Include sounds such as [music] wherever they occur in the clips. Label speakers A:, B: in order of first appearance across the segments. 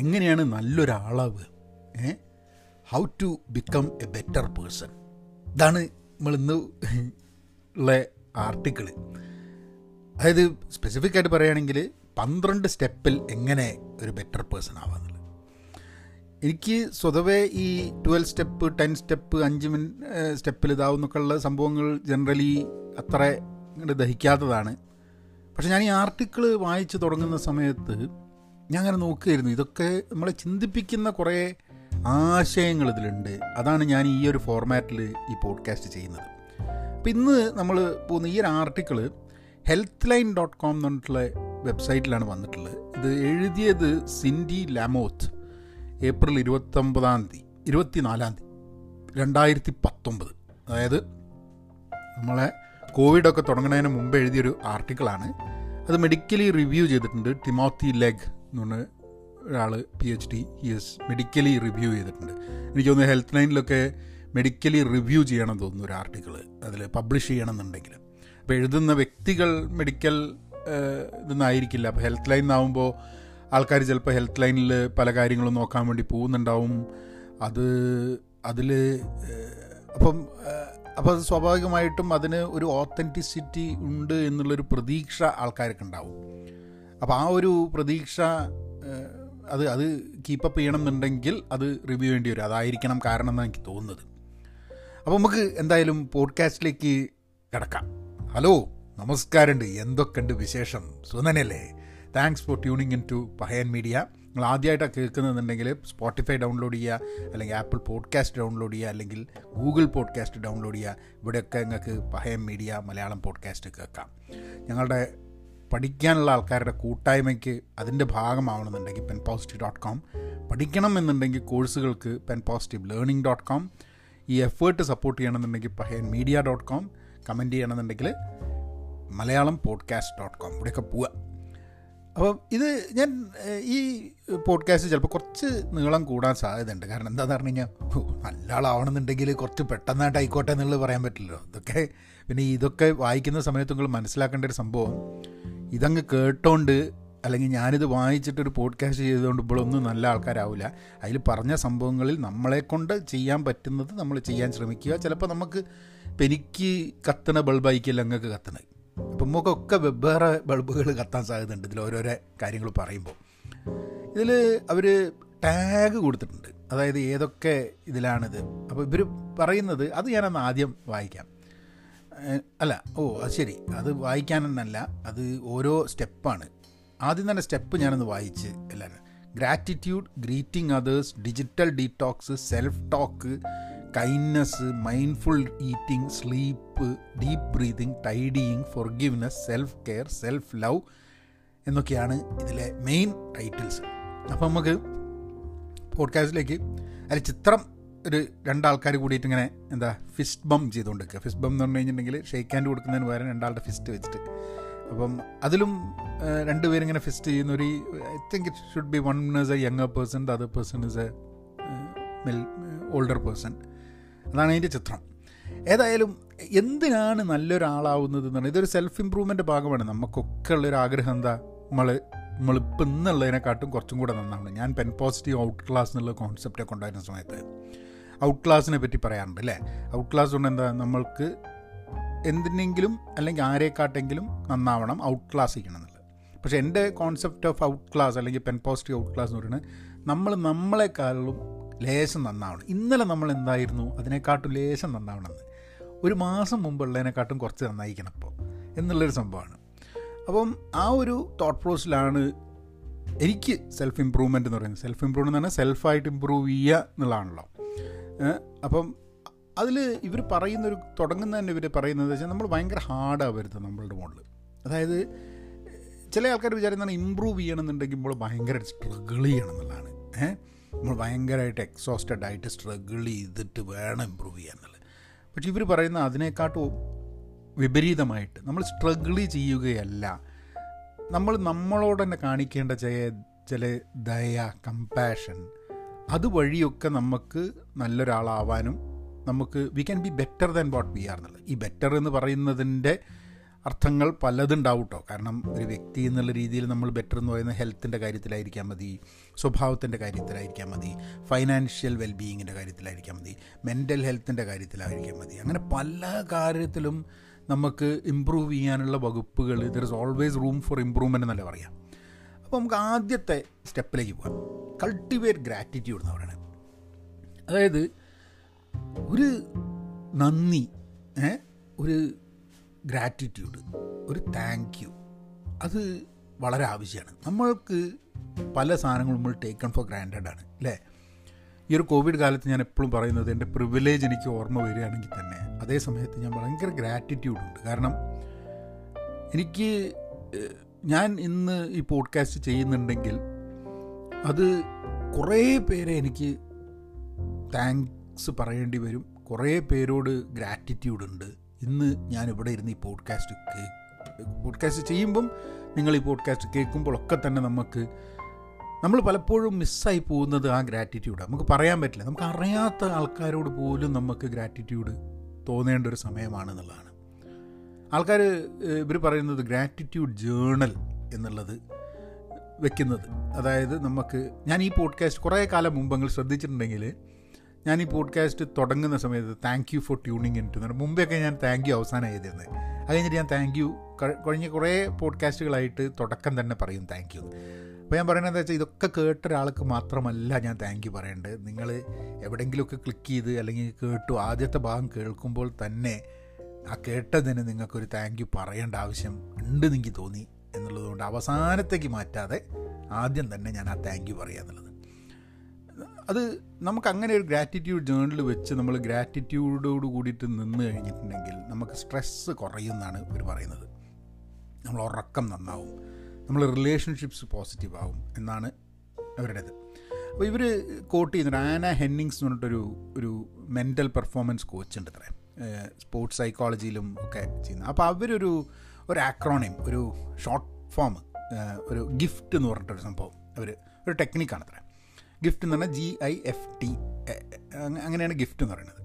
A: എങ്ങനെയാണ് നല്ലൊരാളാവുക ഏ? How to become a better person ഇതാണ് നമ്മൾ ഇന്ന് ഉള്ള ആർട്ടിക്കിൾ അതായത് സ്പെസിഫിക് ആയിട്ട് പറയുകയാണെങ്കിൽ പന്ത്രണ്ട് സ്റ്റെപ്പിൽ എങ്ങനെ ഒരു ബെറ്റർ പേഴ്സൺ ആവാന്നുള്ളത്. എനിക്ക് സ്വതവേ ഈ ട്വൽവ് സ്റ്റെപ്പ് ടെൻ സ്റ്റെപ്പ് അഞ്ച് മിൻ സ്റ്റെപ്പിൽ ഇതാവുന്നൊക്കെ ഉള്ള സംഭവങ്ങൾ ജനറലി അത്ര ദഹിക്കാത്തതാണ്. പക്ഷെ ഞാൻ ഈ ആർട്ടിക്കിൾ വായിച്ചു തുടങ്ങുന്ന സമയത്ത് ഞാൻ അങ്ങനെ നോക്കുകയായിരുന്നു. ഇതൊക്കെ നമ്മളെ ചിന്തിപ്പിക്കുന്ന കുറേ ആശയങ്ങൾ ഇതിലുണ്ട്. അതാണ് ഞാൻ ഈ ഒരു ഫോർമാറ്റിൽ ഈ പോഡ്കാസ്റ്റ് ചെയ്യുന്നത്. അപ്പോൾ ഇന്ന് നമ്മൾ പോകുന്ന ഈ ഒരു article health line dot com എന്ന് പറഞ്ഞിട്ടുള്ള വെബ്സൈറ്റിലാണ് വന്നിട്ടുള്ളത്. ഇത് എഴുതിയത് സിൻഡി ലാമോത്ത് ഏപ്രിൽ ഇരുപത്തൊമ്പതാം തീയതി ഇരുപത്തിനാലാം തീയതി രണ്ടായിരത്തി പത്തൊമ്പത് അതായത് നമ്മളെ കോവിഡൊക്കെ തുടങ്ങുന്നതിന് മുമ്പ് എഴുതിയൊരു ആർട്ടിക്കിളാണ് അത് മെഡിക്കലി റിവ്യൂ ചെയ്തിട്ടുണ്ട് ടിമോത്തി ലെഗ് എന്ന് പറഞ്ഞ ഒരാൾ P H D S medically review ചെയ്തിട്ടുണ്ട്. എനിക്ക് തോന്നുന്നു ഹെൽത്ത് ലൈനിലൊക്കെ മെഡിക്കലി റിവ്യൂ ചെയ്യണം തോന്നുന്നു ഒരു ആർട്ടിക്കിൾ അതിൽ പബ്ലിഷ് ചെയ്യണം ചെയ്യണമെന്നുണ്ടെങ്കിൽ അപ്പോൾ എഴുതുന്ന വ്യക്തികൾ മെഡിക്കൽ ഇതൊന്നായിരിക്കില്ല അപ്പോൾ ഹെൽത്ത് ലൈൻ ആവുമ്പോൾ ആൾക്കാർ ചിലപ്പോൾ ഹെൽത്ത് ലൈനിൽ പല കാര്യങ്ങളും നോക്കാൻ വേണ്ടി പോകുന്നുണ്ടാവും. അത് അതിൽ അപ്പം അപ്പോൾ സ്വാഭാവികമായിട്ടും അതിന് ഒരു ഓത്തന്റിസിറ്റി ഉണ്ട് എന്നുള്ളൊരു പ്രതീക്ഷ ആൾക്കാർക്ക് ഉണ്ടാവും. അപ്പോൾ ആ ഒരു പ്രതീക്ഷ അത് അത് കീപ്പപ്പ് ചെയ്യണം എന്നുണ്ടെങ്കിൽ അത് റിവ്യൂ വേണ്ടി വരും. അതായിരിക്കണം കാരണം എന്നാണ് എനിക്ക് തോന്നുന്നത്. അപ്പോൾ നമുക്ക് എന്തായാലും പോഡ്കാസ്റ്റിലേക്ക് കിടക്കാം. ഹലോ നമസ്കാരമുണ്ട്. എന്തൊക്കെയുണ്ട് വിശേഷം? സുനനല്ലേ thanks for tuning in to Pahayan media നിങ്ങൾ ആദ്യമായിട്ടാണ് കേൾക്കുന്നതെന്നുണ്ടെങ്കിൽ സ്പോട്ടിഫൈ ഡൗൺലോഡ് ചെയ്യുക അല്ലെങ്കിൽ ആപ്പിൾ പോഡ്കാസ്റ്റ് ഡൗൺലോഡ് ചെയ്യുക അല്ലെങ്കിൽ ഗൂഗിൾ പോഡ്കാസ്റ്റ് ഡൗൺലോഡ് ചെയ്യുക. ഇവിടെയൊക്കെ നിങ്ങൾക്ക് പഹയൻ മീഡിയ മലയാളം പോഡ്കാസ്റ്റ് കേൾക്കാം. ഞങ്ങളുടെ പഠിക്കാനുള്ള ആൾക്കാരുടെ കൂട്ടായ്മയ്ക്ക് അതിന്റെ ഭാഗമാവണമെന്നുണ്ടെങ്കിൽ പെൻ പോസിറ്റീവ് ഡോട്ട് കോം പഠിക്കണം എന്നുണ്ടെങ്കിൽ കോഴ്സുകൾക്ക് pen positive learning dot com ഈ എഫേർട്ട് സപ്പോർട്ട് ചെയ്യണമെന്നുണ്ടെങ്കിൽ Pahayan media dot com comment ചെയ്യണമെന്നുണ്ടെങ്കിൽ മലയാളം പോഡ്കാസ്റ്റ് ഡോട്ട് കോം ഇവിടെയൊക്കെ പോവുക. അപ്പം ഇത് ഞാൻ ഈ പോഡ്കാസ്റ്റ് ചിലപ്പോൾ കുറച്ച് നീളം കൂടാൻ സാധ്യതയുണ്ട്. കാരണം എന്താണെന്ന് പറഞ്ഞു കഴിഞ്ഞാൽ നല്ല ആളാവണമെന്നുണ്ടെങ്കിൽ കുറച്ച് പെട്ടെന്നായിട്ട് ആയിക്കോട്ടെ എന്നുള്ളത് പറയാൻ പറ്റില്ലല്ലോ. ഇതൊക്കെ പിന്നെ ഇതൊക്കെ വായിക്കുന്ന സമയത്ത് നിങ്ങൾ മനസ്സിലാക്കേണ്ട ഒരു സംഭവം ഇതങ്ങ് കേട്ടോണ്ട് അല്ലെങ്കിൽ ഞാനിത് വായിച്ചിട്ടൊരു പോഡ്കാസ്റ്റ് ചെയ്തുകൊണ്ട് ഇപ്പോഴൊന്നും നല്ല ആൾക്കാരാവില്ല അതിൽ പറഞ്ഞ സംഭവങ്ങളിൽ നമ്മളെ കൊണ്ട് ചെയ്യാൻ പറ്റുന്നത് നമ്മൾ ചെയ്യാൻ ശ്രമിക്കുക. ചിലപ്പോൾ നമുക്ക് ഇപ്പം എനിക്ക് കത്തണ ബൾബായിരിക്കില്ല അങ്ങക്ക് കത്തണത്. അപ്പം നമുക്കൊക്കെ വെവ്വേറെ ബൾബുകൾ കത്താൻ സാധ്യതയുണ്ട് ഇതിൽ ഓരോരോ കാര്യങ്ങൾ പറയുമ്പോൾ ഇതിൽ അവർ ടാഗ് കൊടുത്തിട്ടുണ്ട്. അതായത് ഏതൊക്കെ ഇതിലാണിത്. അപ്പോൾ ഇവർ പറയുന്നത് അത് ഞാനന്ന് ആദ്യം വായിക്കാം. അല്ല ഓ അത് ശരി. അത് വായിക്കാനെന്നല്ല അത് ഓരോ സ്റ്റെപ്പാണ്. ആദ്യം തന്നെ സ്റ്റെപ്പ് ഞാനൊന്ന് വായിച്ച് എല്ലാവരും. Gratitude greeting others digital detox self talk kindness mindful eating sleep deep breathing tidying forgiveness self care self love എന്നൊക്കെയാണ് ഇതിലെ മെയിൻ ടൈറ്റിൽസ് അപ്പം നമുക്ക് പോഡ്കാസ്റ്റിലേക്ക് അതിൽ ചിത്രം ഒരു രണ്ടാൾക്കാർ കൂടിയിട്ട് ഇങ്ങനെ എന്താ ഫിസ്റ്റ് ബം ചെയ്തുകൊണ്ട് നിൽക്കുക ഫിസ്റ്റ് ബം എന്ന് പറഞ്ഞു കഴിഞ്ഞിട്ടുണ്ടെങ്കിൽ ഷെയ്ക്ക് ഹാൻഡ് കൊടുക്കുന്നതിന് പകരം രണ്ടാളുടെ ഫിസ്റ്റ് വെച്ചിട്ട്. അപ്പം അതിലും രണ്ടുപേരിങ്ങനെ ഫിസ്റ്റ് ചെയ്യുന്ന ഒരു I think it should be one is a younger person the other person is a മെൽ older person അതാണ് അതിന്റെ ചിത്രം. ഏതായാലും എന്തിനാണ് നല്ലൊരാളാവുന്നത് എന്ന് പറഞ്ഞാൽ ഇതൊരു സെൽഫ് ഇമ്പ്രൂവ്മെന്റ് ഭാഗമാണ്. നമുക്കൊക്കെ ഉള്ളൊരു ആഗ്രഹം എന്താ? നമ്മൾ നമ്മളിപ്പം ഇന്നുള്ളതിനെക്കാട്ടും കുറച്ചും കൂടെ നന്നാവണം. ഞാൻ പെൻ പോസിറ്റീവ് ഔട്ട് ക്ലാസ് എന്നുള്ള കോൺസെപ്റ്റൊക്കെ ഉണ്ടായിരുന്ന സമയത്ത്. ഔട്ട് ക്ലാസ്സിനെ പറ്റി പറയാറുണ്ട് അല്ലേ? ഔട്ട് ക്ലാസ് കൊണ്ട് എന്താ നമ്മൾക്ക് എന്തിനെങ്കിലും അല്ലെങ്കിൽ ആരെക്കാട്ടെങ്കിലും നന്നാവണം ഔട്ട് ക്ലാസ് ചെയ്യണം എന്നുള്ളത് പക്ഷേ എന്റെ കോൺസെപ്റ്റ് ഓഫ് ഔട്ട് ക്ലാസ് അല്ലെങ്കിൽ പെൻ പോസിറ്റീവ് ഔട്ട് ക്ലാസ് എന്ന് പറയുന്നത് നമ്മൾ നമ്മളെക്കാളും ലേശം നന്നാവണം. ഇന്നലെ നമ്മൾ എന്തായിരുന്നു അതിനെക്കാട്ടും ലേശം നന്നാവണമെന്ന് ഒരു മാസം മുമ്പുള്ളതിനെക്കാട്ടും കുറച്ച് നന്നായിരിക്കണം അപ്പോൾ എന്നുള്ളൊരു സംഭവമാണ്. അപ്പം ആ ഒരു തോട്ട് പ്രോസസ്സിലാണ് എനിക്ക് സെൽഫ് ഇമ്പ്രൂവ്മെന്റ് എന്ന് പറയുന്നത്. സെൽഫ് ഇമ്പ്രൂവ്മെന്റ് എന്ന് പറഞ്ഞാൽ സെൽഫായിട്ട് ഇമ്പ്രൂവ് ചെയ്യുക എന്നുള്ളതാണല്ലോ. അപ്പം അതിൽ ഇവർ പറയുന്നൊരു തുടങ്ങുന്ന തന്നെ ഇവർ പറയുന്നത് വെച്ചാൽ നമ്മൾ ഭയങ്കര ഹാർഡാവരുത് നമ്മളുടെ മുകളിൽ അതായത് ചില ആൾക്കാർ വിചാരിക്കുന്നതാണ് ഇമ്പ്രൂവ് ചെയ്യണമെന്നുണ്ടെങ്കിൽ നമ്മൾ ഭയങ്കര സ്ട്രഗിൾ ചെയ്യണം എന്നുള്ളതാണ് ഏഹ് നമ്മൾ ഭയങ്കരമായിട്ട് എക്സോസ്റ്റഡ് ആയിട്ട് സ്ട്രഗിൾ ചെയ്തിട്ട് വേണം ഇമ്പ്രൂവ് ചെയ്യാൻ എന്നുള്ളത്. പക്ഷെ ഇവർ പറയുന്ന അതിനേക്കാട്ടും വിപരീതമായിട്ട് നമ്മൾ സ്ട്രഗിൾ ചെയ്യുകയല്ല. നമ്മൾ നമ്മളോട് തന്നെ കാണിക്കേണ്ട ചില ചില ദയ കമ്പാഷൻ അതുവഴിയൊക്കെ നമുക്ക് നല്ലൊരാളാവാനും നമുക്ക് we can be better than what we are എന്നുള്ളത്. ഈ ബെറ്റർ എന്ന് പറയുന്നതിന്റെ അർത്ഥങ്ങൾ പലതുണ്ടാവും കേട്ടോ കാരണം ഒരു വ്യക്തി എന്നുള്ള രീതിയിൽ നമ്മൾ ബെറ്റർ എന്ന് പറയുന്നത് ഹെൽത്തിന്റെ കാര്യത്തിലായിരിക്കാം മതി സ്വഭാവത്തിന്റെ കാര്യത്തിലായിരിക്കാം മതി ഫൈനാൻഷ്യൽ വെൽബീയിങ്ങിന്റെ കാര്യത്തിലായിരിക്കാം മതി മെന്റൽ ഹെൽത്തിന്റെ കാര്യത്തിലായിരിക്കാം മതി. അങ്ങനെ പല കാര്യത്തിലും നമുക്ക് ഇമ്പ്രൂവ് ചെയ്യാനുള്ള വകുപ്പുകൾ there is always room for improvement എന്നല്ല പറയാം. അപ്പോൾ നമുക്ക് ആദ്യത്തെ സ്റ്റെപ്പിലേക്ക് പോകാം. കൾട്ടിവേറ്റ് ഗ്രാറ്റിറ്റ്യൂഡ് എന്ന് പറയുന്നത്. അതായത് ഒരു നന്ദി ഒരു ഗ്രാറ്റിറ്റ്യൂഡ് ഒരു താങ്ക് യു അത് വളരെ ആവശ്യമാണ്. നമ്മൾക്ക് പല സാധനങ്ങളും നമ്മൾ ടേക്കൺ ഫോർ ഗ്രാൻഡഡ് ആണ് അല്ലേ? ഈ ഒരു കോവിഡ് കാലത്ത് ഞാൻ എപ്പോഴും പറയുന്നത് എന്റെ പ്രിവിലേജ് എനിക്ക് ഓർമ്മ വരികയാണെങ്കിൽ തന്നെ അതേ സമയത്ത് ഞാൻ ഭയങ്കര ഗ്രാറ്റിറ്റ്യൂഡ് ഉണ്ട്. കാരണം എനിക്ക് ഞാൻ ഇന്ന് ഈ പോഡ്കാസ്റ്റ് ചെയ്യുന്നുണ്ടെങ്കിൽ അത് കുറേ പേരെ എനിക്ക് താങ്ക്സ് പറയേണ്ടി വരും. കുറേ പേരോട് ഗ്രാറ്റിറ്റ്യൂഡ് ഉണ്ട്. ഇന്ന് ഞാൻ ഇവിടെ ഇരുന്ന് ഈ പോഡ്കാസ്റ്റ് പോഡ്കാസ്റ്റ് ചെയ്യുമ്പം നിങ്ങൾ ഈ പോഡ്കാസ്റ്റ് കേൾക്കുമ്പോഴൊക്കെ തന്നെ നമുക്ക് നമ്മൾ പലപ്പോഴും മിസ്സായി പോകുന്നത് ആ ഗ്രാറ്റിറ്റ്യൂഡാണ് നമുക്ക് പറയാൻ പറ്റില്ല. നമുക്ക് അറിയാത്ത ആൾക്കാരോട് പോലും നമുക്ക് ഗ്രാറ്റിറ്റ്യൂഡ് തോന്നേണ്ട ഒരു സമയമാണെന്നുള്ളതാണ്. ആൾക്കാർ ഇവർ പറയുന്നത് ഗ്രാറ്റിറ്റ്യൂഡ് ജേണൽ എന്നുള്ളത് വെക്കുന്നത്. അതായത് നമുക്ക് ഞാൻ ഈ പോഡ്കാസ്റ്റ് കുറേ കാലം മുമ്പ് നിങ്ങൾ ശ്രദ്ധിച്ചിട്ടുണ്ടെങ്കിൽ ഞാൻ ഈ പോഡ്കാസ്റ്റ് തുടങ്ങുന്ന സമയത്ത് thank you for tuning in to മുമ്പെയൊക്കെ ഞാൻ താങ്ക് യു അവസാനം എഴുതിയിരുന്നത് അത് കഴിഞ്ഞിട്ട് ഞാൻ താങ്ക് യു കഴിഞ്ഞ കുറേ പോഡ്കാസ്റ്റുകളായിട്ട് തുടക്കം തന്നെ പറയും താങ്ക് യു അപ്പോൾ ഞാൻ പറയുന്നത് വെച്ചാൽ ഇതൊക്കെ കേട്ട ഒരാൾക്ക് മാത്രമല്ല ഞാൻ താങ്ക് യു പറയേണ്ടത്. നിങ്ങൾ എവിടെയെങ്കിലുമൊക്കെ ക്ലിക്ക് ചെയ്ത് അല്ലെങ്കിൽ കേട്ടു ആദ്യത്തെ ഭാഗം കേൾക്കുമ്പോൾ തന്നെ ആ കേട്ടതിന് നിങ്ങൾക്കൊരു താങ്ക് യു പറയേണ്ട ആവശ്യം ഉണ്ട് എനിക്ക് തോന്നി എന്നുള്ളതുകൊണ്ട് അവസാനത്തേക്ക് മാറ്റാതെ ആദ്യം തന്നെ ഞാൻ ആ താങ്ക് യു പറയുക എന്നുള്ളത്. അത് നമുക്ക് അങ്ങനെ ഒരു ഗ്രാറ്റിറ്റ്യൂഡ് ജേണൽ വെച്ച് നമ്മൾ ഗ്രാറ്റിറ്റ്യൂഡോട് കൂടിയിട്ട് നിന്ന് കഴിഞ്ഞിട്ടുണ്ടെങ്കിൽ നമുക്ക് സ്ട്രെസ്സ് കുറയുമെന്നാണ് ഇവർ പറയുന്നത്. നമ്മൾ ഉറക്കം നന്നാവും. നമ്മൾ റിലേഷൻഷിപ്സ് പോസിറ്റീവ് ആവും എന്നാണ് അവരുടേത്. അപ്പോൾ ഇവർ കോട്ട് ചെയ്യുന്നുണ്ട് ആന ഹെന്നിങ്സ് എന്ന് പറഞ്ഞിട്ടൊരു ഒരു മെന്റൽ പെർഫോമൻസ് കോച്ച് ഉണ്ട് അത്രേ സ്പോർട്സ് സൈക്കോളജിയിലും ഒക്കെ ചെയ്യുന്നത്. അപ്പോൾ അവരൊരു ഒരു ആക്രോണിയം ഒരു ഷോർട്ട് ഫോം ഒരു ഗിഫ്റ്റ് എന്ന് പറഞ്ഞിട്ടൊരു സംഭവം അവർ ഒരു ടെക്നിക്കാണ് അത്ര. ഗിഫ്റ്റ് എന്ന് പറഞ്ഞാൽ ജി ഐ എഫ് ടി അങ്ങനെയാണ് ഗിഫ്റ്റ് എന്ന് പറയുന്നത്.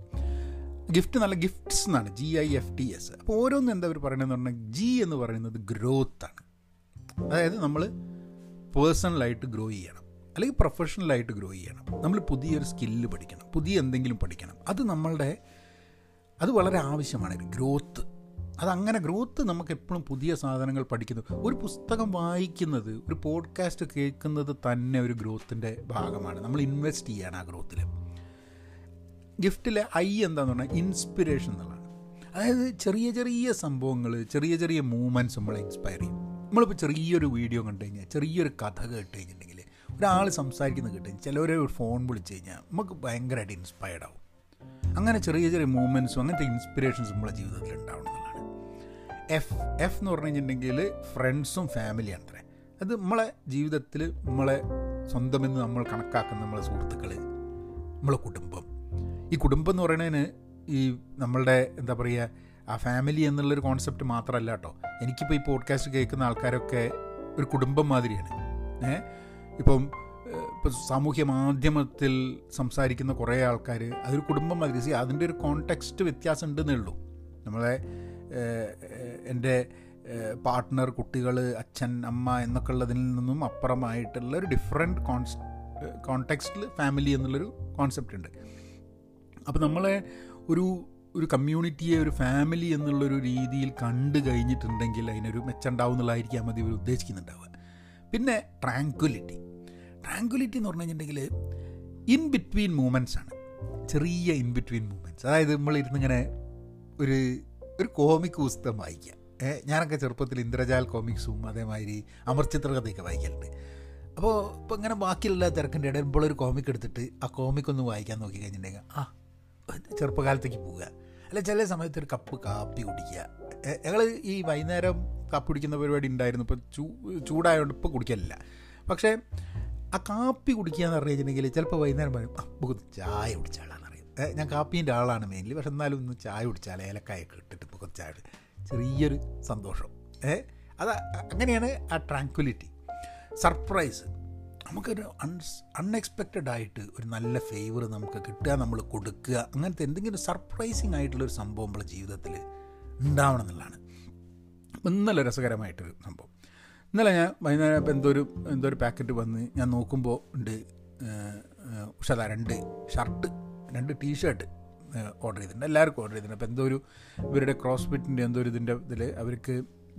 A: ഗിഫ്റ്റ് നല്ല ഗിഫ്റ്റ്സ് എന്നാണ് G I F T S അപ്പോൾ ഓരോന്നും എന്താ അവർ പറയുന്നത് പറഞ്ഞാൽ ജി എന്ന് പറയുന്നത് ഗ്രോത്ത് ആണ്. അതായത് നമ്മൾ പേഴ്സണലായിട്ട് ഗ്രോ ചെയ്യണം. അല്ലെങ്കിൽ പ്രൊഫഷണലായിട്ട് ഗ്രോ ചെയ്യണം. നമ്മൾ പുതിയൊരു സ്കില്ല് പഠിക്കണം. പുതിയ എന്തെങ്കിലും പഠിക്കണം. അത് നമ്മളുടെ അത് വളരെ ആവശ്യമാണ്. ഗ്രോത്ത്. അതങ്ങനെ ഗ്രോത്ത് നമുക്ക് എപ്പോഴും പുതിയ സാധനങ്ങൾ പഠിക്കുന്നു. ഒരു പുസ്തകം വായിക്കുന്നത് ഒരു പോഡ്കാസ്റ്റ് കേൾക്കുന്നത് തന്നെ ഒരു ഗ്രോത്തിന്റെ ഭാഗമാണ്. നമ്മൾ ഇൻവെസ്റ്റ് ചെയ്യാണ് ആ ഗ്രോത്തിൽ ഗിഫ്റ്റിലെ ഐ എന്താന്ന് പറഞ്ഞാൽ ഇൻസ്പിറേഷൻ എന്നുള്ളതാണ്. അതായത് ചെറിയ ചെറിയ സംഭവങ്ങൾ ചെറിയ ചെറിയ മൂവ്മെന്റ്സ് നമ്മളെ ഇൻസ്പയർ ചെയ്യും. നമ്മളിപ്പോൾ ചെറിയൊരു വീഡിയോ കണ്ടു കഴിഞ്ഞാൽ ചെറിയൊരു കഥ കേട്ട് കഴിഞ്ഞിട്ടുണ്ടെങ്കിൽ ഒരാൾ സംസാരിക്കുന്നത് കേട്ട് ചിലവരെ ഒരു ഫോൺ വിളിച്ച് കഴിഞ്ഞാൽ നമുക്ക് ഭയങ്കരമായിട്ട് ഇൻസ്പയർഡ് ആവും അങ്ങനെ ചെറിയ ചെറിയ മൂവ്മെന്റ്സും അങ്ങനത്തെ ഇൻസ്പിറേഷൻസും നമ്മളെ ജീവിതത്തിൽ ഉണ്ടാവണം എന്നുള്ളതാണ്. എഫ് എഫ് എന്ന് പറഞ്ഞു കഴിഞ്ഞിട്ടുണ്ടെങ്കിൽ ഫ്രണ്ട്സും ഫാമിലിയാണ് അത്രേ. അത് നമ്മളെ ജീവിതത്തിൽ നമ്മളെ സ്വന്തമെന്ന് നമ്മൾ കണക്കാക്കുന്ന നമ്മളെ സുഹൃത്തുക്കൾ നമ്മളെ കുടുംബം. ഈ കുടുംബം എന്ന് പറയുന്നതിന് ഈ നമ്മളുടെ എന്താ പറയുക ആ ഫാമിലി എന്നുള്ളൊരു കോൺസെപ്റ്റ് മാത്രമല്ല കേട്ടോ. എനിക്കിപ്പോൾ ഈ പോഡ്കാസ്റ്റ് കേൾക്കുന്ന ആൾക്കാരൊക്കെ ഒരു കുടുംബം മാതിരിയാണ്. ഏഹ് ഇപ്പം ഇപ്പോൾ സാമൂഹ്യ മാധ്യമത്തിൽ സംസാരിക്കുന്ന കുറേ ആൾക്കാർ അതൊരു കുടുംബം മതി. അതിന്റെ ഒരു കോണ്ടെക്സ്റ്റ് വ്യത്യാസം ഉണ്ടെന്നേ ഉള്ളൂ. നമ്മളെ എന്റെ പാർട്ട്ണർ കുട്ടികൾ അച്ഛൻ അമ്മ എന്നൊക്കെ ഉള്ളതിൽ നിന്നും അപ്പുറമായിട്ടുള്ള ഒരു ഡിഫറെന്റ് കോൺസ് കോണ്ടെക്സ്റ്റിൽ ഫാമിലി എന്നുള്ളൊരു കോൺസെപ്റ്റ് ഉണ്ട്. അപ്പോൾ നമ്മളെ ഒരു ഒരു കമ്മ്യൂണിറ്റിയെ ഒരു ഫാമിലി എന്നുള്ളൊരു രീതിയിൽ കണ്ടു കഴിഞ്ഞിട്ടുണ്ടെങ്കിൽ അതിനൊരു മെച്ചമുണ്ടാവും എന്നുള്ളതായിരിക്കാം മതി ഇവർ ഉദ്ദേശിക്കുന്നുണ്ടാവുക. പിന്നെ ട്രാങ്ക്വലിറ്റി ട്രാങ്ക്വലിറ്റി എന്ന് പറഞ്ഞു കഴിഞ്ഞിട്ടുണ്ടെങ്കിൽ ഇൻ ബിറ്റ്വീൻ മൂമെന്റ്സ് ആണ്. ചെറിയ ഇൻ ബിറ്റ്വീൻ മൂമെന്റ്സ് അതായത് നമ്മൾ ഇരുന്നിങ്ങനെ ഒരു ഒരു കോമിക് പുസ്തകം വായിക്കുക. ഞാനൊക്കെ ചെറുപ്പത്തിൽ ഇന്ദ്രജാൽ കോമിക്സും അതേമാതിരി അമർചിത്രകഥയൊക്കെ വായിക്കലുണ്ട്. അപ്പോൾ ഇപ്പോൾ ഇങ്ങനെ ബാക്കിയുള്ള തിരക്കിന്റെ ഇടയിൽ ഒരു കോമിക് എടുത്തിട്ട് ആ കോമിക് ഒന്ന് വായിക്കാൻ നോക്കി കഴിഞ്ഞിട്ടുണ്ടെങ്കിൽ ആ ചെറുപ്പകാലത്തേക്ക് പോവുക. അല്ല ചില സമയത്ത് ഒരു കപ്പ് കാപ്പി കുടിക്കുക. ഞങ്ങൾ ഈ വൈകുന്നേരം കാപ്പി കുടിക്കുന്ന പരിപാടി ഉണ്ടായിരുന്നു. ഇപ്പോൾ ചൂ ചൂടായതുകൊണ്ട് ഇപ്പോൾ കുടിക്കലില്ല. പക്ഷേ ആ കാപ്പി കുടിക്കുക എന്ന് പറഞ്ഞു കഴിഞ്ഞിട്ടുണ്ടെങ്കിൽ ചിലപ്പോൾ വൈകുന്നേരം പറയും ആ നമുക്ക് ചായ കുടിച്ചാളാന്ന് അറിയും ഞാൻ കാപ്പീന്റെ ആളാണ് മെയിൻലി പക്ഷെ എന്നാലും ഒന്ന് ചായ കുടിച്ചാൽ ഏലക്കായൊക്കെ ഇട്ടിട്ട് ഇപ്പോൾ ചായ ചെറിയൊരു സന്തോഷം. ഏ അത് അങ്ങനെയാണ് ആ ട്രാങ്ക്വലിറ്റി സർപ്രൈസ് നമുക്കൊരു അൺസ് അൺഎക്സ്പെക്റ്റഡ് ആയിട്ട് ഒരു നല്ല ഫേവർ നമുക്ക് കിട്ടുക നമ്മൾ കൊടുക്കുക അങ്ങനത്തെ എന്തെങ്കിലും സർപ്രൈസിങ് ആയിട്ടുള്ളൊരു സംഭവം നമ്മളെ ജീവിതത്തിൽ ഉണ്ടാവണം എന്നുള്ളതാണ്. ഇന്നലെ രസകരമായിട്ടൊരു സംഭവം. ഇന്നലെ ഞാൻ വൈകുന്നേരം എന്തോ ഒരു എന്തോ ഒരു പാക്കറ്റ് വന്ന് ഞാൻ നോക്കുമ്പോൾ ഉണ്ട് ഉഷത രണ്ട് ഷർട്ട് രണ്ട് ടീഷർട്ട് ഓർഡർ ചെയ്തിട്ടുണ്ട്. എല്ലാവർക്കും ഓർഡർ ചെയ്തിട്ടുണ്ട്. അപ്പോൾ എന്തോ ഒരു ഇവരുടെ ക്രോസ് ഫിറ്റിന്റെ എന്തോ ഒരു ഇതിന്റെ ഇതിൽ അവർക്ക്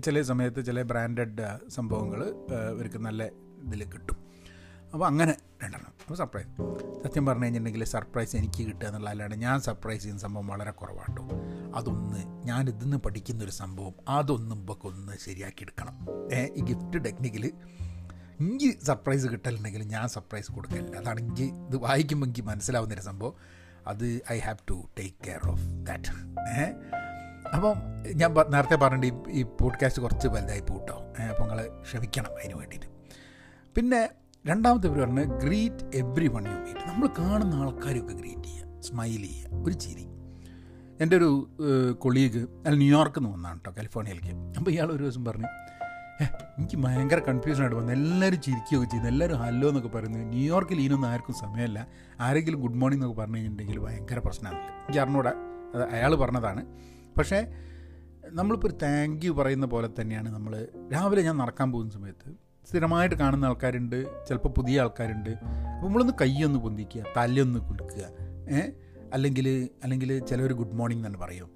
A: ചില സമയത്ത് ചില ബ്രാൻഡഡ് സംഭവങ്ങൾ ഇവർക്ക് നല്ല ഇതിൽ കിട്ടും. അപ്പോൾ അങ്ങനെ രണ്ടെണ്ണം. അപ്പോൾ സർപ്രൈസ് സത്യം പറഞ്ഞു കഴിഞ്ഞിട്ടുണ്ടെങ്കിൽ സർപ്രൈസ് എനിക്ക് കിട്ടുക എന്നുള്ളതല്ലാണ്ട് ഞാൻ സർപ്രൈസ് ചെയ്യുന്ന സംഭവം വളരെ കുറവാട്ടോ. അതൊന്ന് ഞാൻ നിന്ന് പഠിക്കുന്ന ഒരു സംഭവം അതൊന്നും ഒന്ന് ശരിയാക്കി എടുക്കണം ഈ ഗിഫ്റ്റ് ടെക്നിക്കിൽ എനിക്ക് സർപ്രൈസ് കിട്ടലുണ്ടെങ്കിൽ ഞാൻ സർപ്രൈസ് കൊടുക്കില്ല അതാണ് എനിക്ക് ഇത് വായിക്കുമ്പോൾ എനിക്ക് മനസ്സിലാവുന്നൊരു സംഭവം. അത് I have to take care of that ഏ അപ്പം ഞാൻ നേരത്തെ പറഞ്ഞിട്ട് ഈ പോഡ്കാസ്റ്റ് കുറച്ച് വലുതായി പോട്ടോ. അപ്പം നിങ്ങൾ ക്ഷമിക്കണം അതിന് വേണ്ടിയിട്ട് പിന്നെ രണ്ടാമത്തെ പേര് പറഞ്ഞ് greet everyone you meet നമ്മൾ കാണുന്ന ആൾക്കാരെയൊക്കെ ഗ്രീറ്റ് ചെയ്യുക സ്മൈൽ ചെയ്യുക ഒരു ചിരി. എന്റെ ഒരു കൊളീഗ് അല്ല ന്യൂയോർക്കിൽ നിന്ന് വന്നാണ് കേട്ടോ കാലിഫോർണിയയിലേക്ക്. അപ്പോൾ ഇയാൾ ഒരു ദിവസം പറഞ്ഞു ഏഹ് എനിക്ക് ഭയങ്കര കൺഫ്യൂഷനായിട്ട് വന്നു. എല്ലാവരും ചിരിക്കുകയൊക്കെ ചെയ്യുന്നു എല്ലാവരും ഹലോ എന്നൊക്കെ പറയുന്നത് ന്യൂയോർക്കിൽ ഇതിനൊന്നും ആർക്കും സമയമല്ല. ആരെങ്കിലും ഗുഡ് മോർണിംഗ് എന്നൊക്കെ പറഞ്ഞു കഴിഞ്ഞിട്ടുണ്ടെങ്കിൽ ഭയങ്കര പ്രശ്നമാണ്. എനിക്ക് അറിഞ്ഞൂടെ. അത് അയാൾ പറഞ്ഞതാണ്. പക്ഷേ നമ്മളിപ്പോൾ ഒരു താങ്ക് യു പറയുന്ന പോലെ തന്നെയാണ് നമ്മൾ രാവിലെ ഞാൻ നടക്കാൻ പോകുന്ന സമയത്ത് സ്ഥിരമായിട്ട് കാണുന്ന ആൾക്കാരുണ്ട്. ചിലപ്പോൾ പുതിയ ആൾക്കാരുണ്ട്. അപ്പോൾ നമ്മളൊന്ന് കൈയൊന്ന് പൊന്തിക്കുക തലയൊന്ന് കുലുക്കുക ഏ? അല്ലെങ്കിൽ അല്ലെങ്കിൽ ചിലവർ ഗുഡ് മോർണിംഗ് തന്നെ പറയും.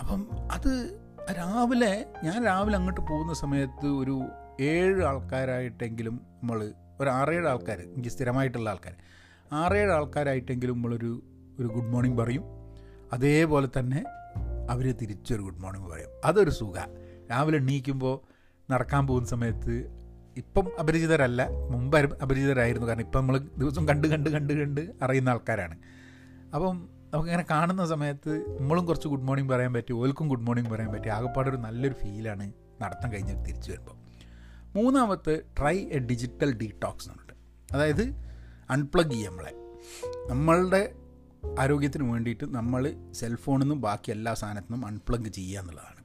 A: അപ്പം അത് രാവിലെ ഞാൻ രാവിലെ അങ്ങോട്ട് പോകുന്ന സമയത്ത് ഒരു ഏഴ് ആൾക്കാരായിട്ടെങ്കിലും നമ്മൾ ഒരു ആറേഴ് ആൾക്കാർ എനിക്ക് സ്ഥിരമായിട്ടുള്ള ആൾക്കാർ ആറേഴ് ആൾക്കാരായിട്ടെങ്കിലും നമ്മളൊരു ഒരു ഗുഡ് മോർണിംഗ് പറയും. അതേപോലെ തന്നെ അവർ തിരിച്ചൊരു ഗുഡ് മോർണിംഗ് പറയും. അതൊരു സുഖ. രാവിലെ എണീക്കുമ്പോൾ നടക്കാൻ പോകുന്ന സമയത്ത് ഇപ്പം അപരിചിതരല്ല. മുമ്പ് അപരിചിതരായിരുന്നു. കാരണം ഇപ്പം നമ്മൾ ദിവസം കണ്ട് കണ്ട് കണ്ട് കണ്ട് അറിയുന്ന ആൾക്കാരാണ്. അപ്പം നമുക്കിങ്ങനെ കാണുന്ന സമയത്ത് നമ്മളും കുറച്ച് ഗുഡ് മോർണിംഗ് പറയാൻ പറ്റി ഓൽക്കും ഗുഡ് മോർണിംഗ് പറയാൻ പറ്റി. ആകെപ്പാട് ഒരു നല്ലൊരു ഫീലാണ് നടത്തം കഴിഞ്ഞ് തിരിച്ചു വരുമ്പോൾ മൂന്നാമത്തെ ട്രൈ എ ഡിജിറ്റൽ ഡീടോക്സ് എന്നുണ്ട് അതായത് അൺപ്ലഗ് ചെയ്യുക നമ്മളെ. നമ്മളുടെ ആരോഗ്യത്തിന് വേണ്ടിയിട്ട് നമ്മൾ സെൽഫോണിൽ നിന്നും ബാക്കി എല്ലാ സാധനത്തിനും അൺപ്ലഗ് ചെയ്യുക എന്നുള്ളതാണ്.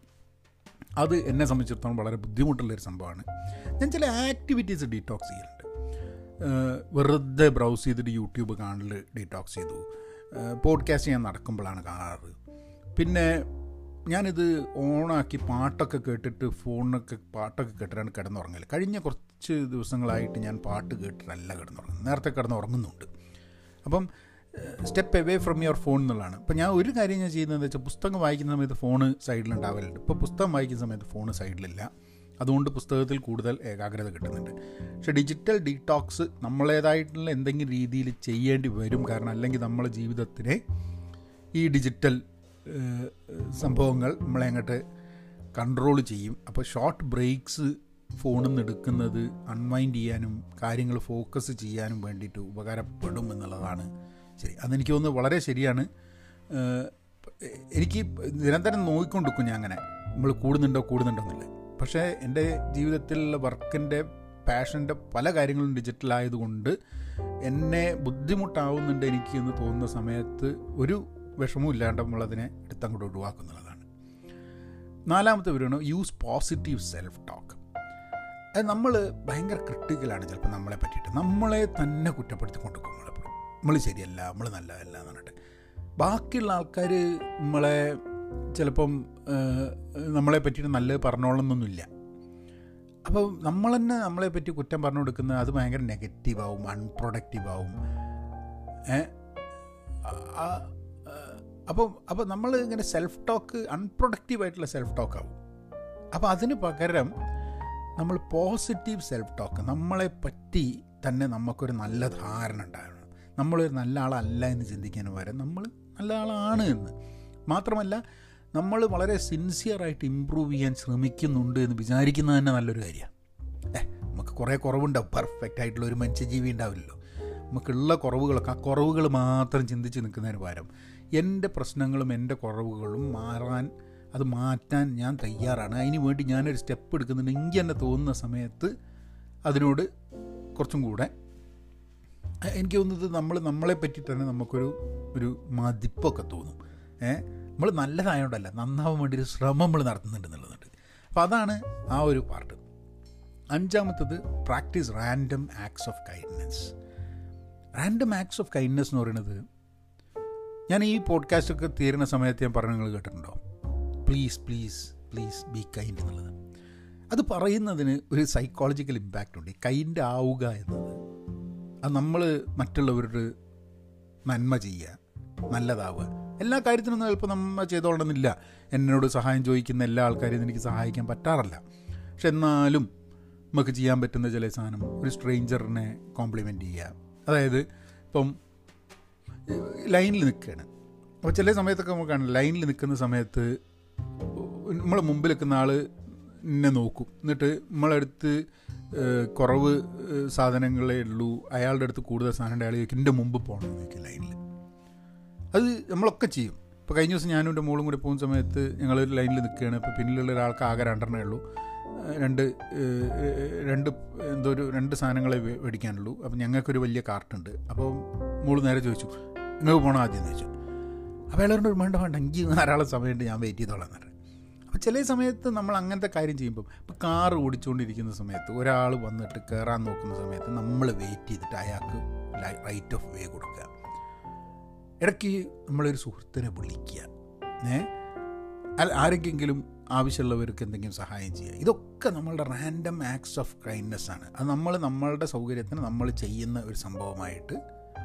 A: അത് എന്നെ സംബന്ധിച്ചിടത്തോളം വളരെ ബുദ്ധിമുട്ടുള്ളൊരു സംഭവമാണ്. ഞാൻ ചില ആക്ടിവിറ്റീസ് ഡീടോക്സ് ചെയ്യലുണ്ട്. വെറുതെ ബ്രൗസ് ചെയ്തിട്ട് യൂട്യൂബ് കാണൽ ഡീടോക്സ് ചെയ്തു. പോഡ്കാസ്റ്റ് ഞാൻ നടക്കുമ്പോഴാണ് കാണാറ്. പിന്നെ ഞാനിത് ഓണാക്കി പാട്ടൊക്കെ കേട്ടിട്ട് ഫോണിനൊക്കെ പാട്ടൊക്കെ കേട്ടിട്ടാണ് കിടന്നുറങ്ങൽ കഴിഞ്ഞ കുറച്ച് ദിവസങ്ങളായിട്ട് ഞാൻ പാട്ട് കേട്ടിട്ടല്ല കിടന്നുറങ്ങുന്നത്. നേരത്തെ കിടന്നുറങ്ങുന്നുണ്ട്. അപ്പം step away from your phone എന്നുള്ളതാണ്. അപ്പോൾ ഞാൻ ഒരു കാര്യം ഞാൻ ചെയ്യുന്നത് വെച്ചാൽ പുസ്തകം വായിക്കുന്ന സമയത്ത് ഫോണ് സൈഡിലുണ്ടാവലുണ്ട് ഇപ്പോൾ പുസ്തകം വായിക്കുന്ന സമയത്ത് ഫോണ് സൈഡിലില്ല അതുകൊണ്ട് പുസ്തകത്തിൽ കൂടുതൽ ഏകാഗ്രത കിട്ടുന്നുണ്ട്. പക്ഷേ ഡിജിറ്റൽ ഡീടോക്സ് നമ്മളേതായിട്ടുള്ള എന്തെങ്കിലും രീതിയിൽ ചെയ്യേണ്ടി വരും കാരണം അല്ലെങ്കിൽ നമ്മളെ ജീവിതത്തിനെ ഈ ഡിജിറ്റൽ സംഭവങ്ങൾ നമ്മളെ അങ്ങോട്ട് കൺട്രോൾ ചെയ്യും. അപ്പോൾ ഷോർട്ട് ബ്രേക്സ് ഫോണിൽ നിന്ന് എടുക്കുന്നത് അൺവൈൻഡ് ചെയ്യാനും കാര്യങ്ങൾ ഫോക്കസ് ചെയ്യാനും വേണ്ടിയിട്ട് ഉപകാരപ്പെടും എന്നുള്ളതാണ് ശരി. അതെനിക്ക് തോന്നുന്നു വളരെ ശരിയാണ്. എനിക്ക് നിരന്തരം നോക്കിക്കൊണ്ടിരിക്കും ഞാൻ അങ്ങനെ നമ്മൾ കൂടുന്നുണ്ടോ കൂടുന്നുണ്ടോ എന്നില്ല പക്ഷേ എന്റെ ജീവിതത്തിലുള്ള വർക്കിന്റെ പാഷന്റെ പല കാര്യങ്ങളും ഡിജിറ്റലായതുകൊണ്ട് എന്നെ ബുദ്ധിമുട്ടാവുന്നുണ്ട് എനിക്ക് എന്ന് തോന്നുന്ന സമയത്ത് ഒരു വിഷമവും ഇല്ലാണ്ട് നമ്മളതിനെ എടുത്തങ്ങോട്ട് ഒഴിവാക്കുന്നുള്ളതാണ് നാലാമത്തെ വരുവാണ് യൂസ് പോസിറ്റീവ് സെൽഫ് ടോക്ക് അത് നമ്മൾ ഭയങ്കര ക്രിട്ടിക്കലാണ് ചിലപ്പോൾ നമ്മളെ പറ്റിയിട്ട്. നമ്മളെ തന്നെ കുറ്റപ്പെടുത്തി കൊണ്ടുപോകും നമ്മളെപ്പോഴും. നമ്മൾ ശരിയല്ല നമ്മൾ നല്ലതല്ല എന്ന് പറഞ്ഞിട്ട്. ബാക്കിയുള്ള ആൾക്കാർ നമ്മളെ ചിലപ്പം നമ്മളെ പറ്റിയിട്ട് നല്ലത് പറഞ്ഞോളണമെന്നൊന്നുമില്ല അപ്പോൾ നമ്മൾ തന്നെ നമ്മളെ പറ്റി കുറ്റം പറഞ്ഞു കൊടുക്കുന്നത് അത് ഭയങ്കര നെഗറ്റീവാവും അൺപ്രൊഡക്റ്റീവാവും അപ്പോൾ അപ്പോൾ നമ്മൾ ഇങ്ങനെ സെൽഫ് ടോക്ക് അൺപ്രൊഡക്റ്റീവായിട്ടുള്ള സെൽഫ് ടോക്കാവും അപ്പോൾ അതിന് പകരം നമ്മൾ പോസിറ്റീവ് സെൽഫ് ടോക്ക് നമ്മളെ പറ്റി തന്നെ നമുക്കൊരു നല്ല ധാരണ ഉണ്ടാകണം നമ്മളൊരു നല്ല ആളല്ല എന്ന് ചിന്തിക്കാൻ പകരം നമ്മൾ നല്ല ആളാണ് എന്ന്. മാത്രമല്ല നമ്മൾ വളരെ സിൻസിയറായിട്ട് ഇമ്പ്രൂവ് ചെയ്യാൻ ശ്രമിക്കുന്നുണ്ട് എന്ന് വിചാരിക്കുന്നത് തന്നെ നല്ലൊരു കാര്യമാണ്. ഏ നമുക്ക് കുറേ കുറവുണ്ടാവും. പെർഫെക്റ്റ് ആയിട്ടുള്ള ഒരു മനുഷ്യജീവി ഉണ്ടാവില്ലല്ലോ. നമുക്കുള്ള കുറവുകളൊക്കെ ആ കുറവുകൾ മാത്രം ചിന്തിച്ച് നിൽക്കുന്നതിന് പകരം എന്റെ പ്രശ്നങ്ങളും എന്റെ കുറവുകളും മാറാൻ അത് മാറ്റാൻ ഞാൻ തയ്യാറാണ്. അതിന് വേണ്ടി ഞാനൊരു സ്റ്റെപ്പ് എടുക്കുന്നുണ്ട്. എനിക്ക് തന്നെ തോന്നുന്ന സമയത്ത് അതിനോട് കുറച്ചും കൂടെ എനിക്ക് തോന്നുന്നത് നമ്മൾ നമ്മളെ പറ്റി തന്നെ നമുക്കൊരു ഒരു മതിപ്പൊക്കെ തോന്നും. ഏ നമ്മൾ നല്ലതായതുകൊണ്ടല്ല നന്നാവാൻ വേണ്ടി ഒരു ശ്രമം നമ്മൾ നടത്തുന്നുണ്ട് എന്നുള്ളതുണ്ട് അപ്പോൾ അതാണ് ആ ഒരു പാർട്ട്. അഞ്ചാമത്തത് practice random acts of kindness. Random acts of kindness എന്ന് പറയുന്നത് ഞാൻ ഈ പോഡ്കാസ്റ്റൊക്കെ തീരുന്ന സമയത്ത് ഞാൻ പറഞ്ഞു നിങ്ങൾ കേട്ടിട്ടുണ്ടോ? Please please please be kind എന്നുള്ളത്. അത് പറയുന്നതിന് ഒരു സൈക്കോളജിക്കൽ ഇമ്പാക്റ്റ് ഉണ്ട്. ഈ കൈൻഡ് ആവുക എന്നത്. അത് നമ്മൾ മറ്റുള്ളവരുടെ നന്മ ചെയ്യുക നല്ലതാവുക. എല്ലാ കാര്യത്തിനൊന്നും ചിലപ്പോൾ നമ്മൾ ചെയ്തോളണമെന്നില്ല. എന്നോട് സഹായം ചോദിക്കുന്ന എല്ലാ ആൾക്കാരെയും എനിക്ക് സഹായിക്കാൻ പറ്റാറില്ല. പക്ഷെ എന്നാലും നമുക്ക് ചെയ്യാൻ പറ്റുന്ന ചില സാധനം ഒരു സ്ട്രേഞ്ചറിനെ കോംപ്ലിമെന്റ് ചെയ്യുക. അതായത് ഇപ്പം ലൈനിൽ നിൽക്കുകയാണ്. അപ്പോൾ ചില സമയത്തൊക്കെ നമുക്ക് കാണാം ലൈനിൽ നിൽക്കുന്ന സമയത്ത് നമ്മളെ മുമ്പിൽ നിൽക്കുന്ന ആൾ എന്നെ നോക്കും. എന്നിട്ട് നമ്മളടുത്ത് കുറവ് സാധനങ്ങളേ ഉള്ളൂ. അയാളുടെ അടുത്ത് കൂടുതൽ സാധനം അയാൾ ചോദിക്കും എന്റെ മുമ്പ് പോകണം ചോദിക്കും ലൈനിൽ. അത് നമ്മളൊക്കെ ചെയ്യും. ഇപ്പോൾ കഴിഞ്ഞ ദിവസം ഞാനും എന്റെ മോളും കൂടി പോകുന്ന സമയത്ത് ഞങ്ങൾ ഒരു ലൈനിൽ നിൽക്കുകയാണ്. ഇപ്പോൾ പിന്നിലുള്ള ഒരാൾക്ക് ആകെ രണ്ടെണ്ണേ ഉള്ളൂ. രണ്ട് രണ്ട് എന്തോ ഒരു രണ്ട് സാധനങ്ങളെ മേടിക്കാനുള്ളൂ. അപ്പം ഞങ്ങൾക്കൊരു വലിയ കാർട്ടുണ്ട്. അപ്പോൾ മോൾ നേരെ ചോദിച്ചു നിങ്ങൾക്ക് പോകണം ആദ്യം? ചോദിച്ചു. അപ്പോൾ അയാളോട് വേണ്ട വേണ്ട. എനിക്ക് ധാരാളം സമയമുണ്ട്. ഞാൻ വെയിറ്റ് ചെയ്തോളാം. എന്ന് അപ്പോൾ ചില സമയത്ത് നമ്മൾ അങ്ങനത്തെ കാര്യം ചെയ്യുമ്പം ഇപ്പോൾ കാർ ഓടിച്ചുകൊണ്ടിരിക്കുന്ന സമയത്ത് ഒരാൾ വന്നിട്ട് കയറാൻ നോക്കുന്ന സമയത്ത് നമ്മൾ വെയിറ്റ് ചെയ്തിട്ട് അയാൾക്ക് റൈറ്റ് ഓഫ് വേ കൊടുക്കുക. ഇടയ്ക്ക് നമ്മളൊരു സുഹൃത്തിനെ വിളിക്കുക. ഏ? ആരെങ്കിലും ആവശ്യമുള്ളവർക്ക് എന്തെങ്കിലും സഹായം ചെയ്യുക. ഇതൊക്കെ നമ്മളുടെ റാൻഡം ആക്ട്സ് ഓഫ് കൈൻഡ്നെസ് ആണ്. അത് നമ്മൾ നമ്മളുടെ സൗകര്യത്തിന് നമ്മൾ ചെയ്യുന്ന ഒരു സംഭവമായിട്ട്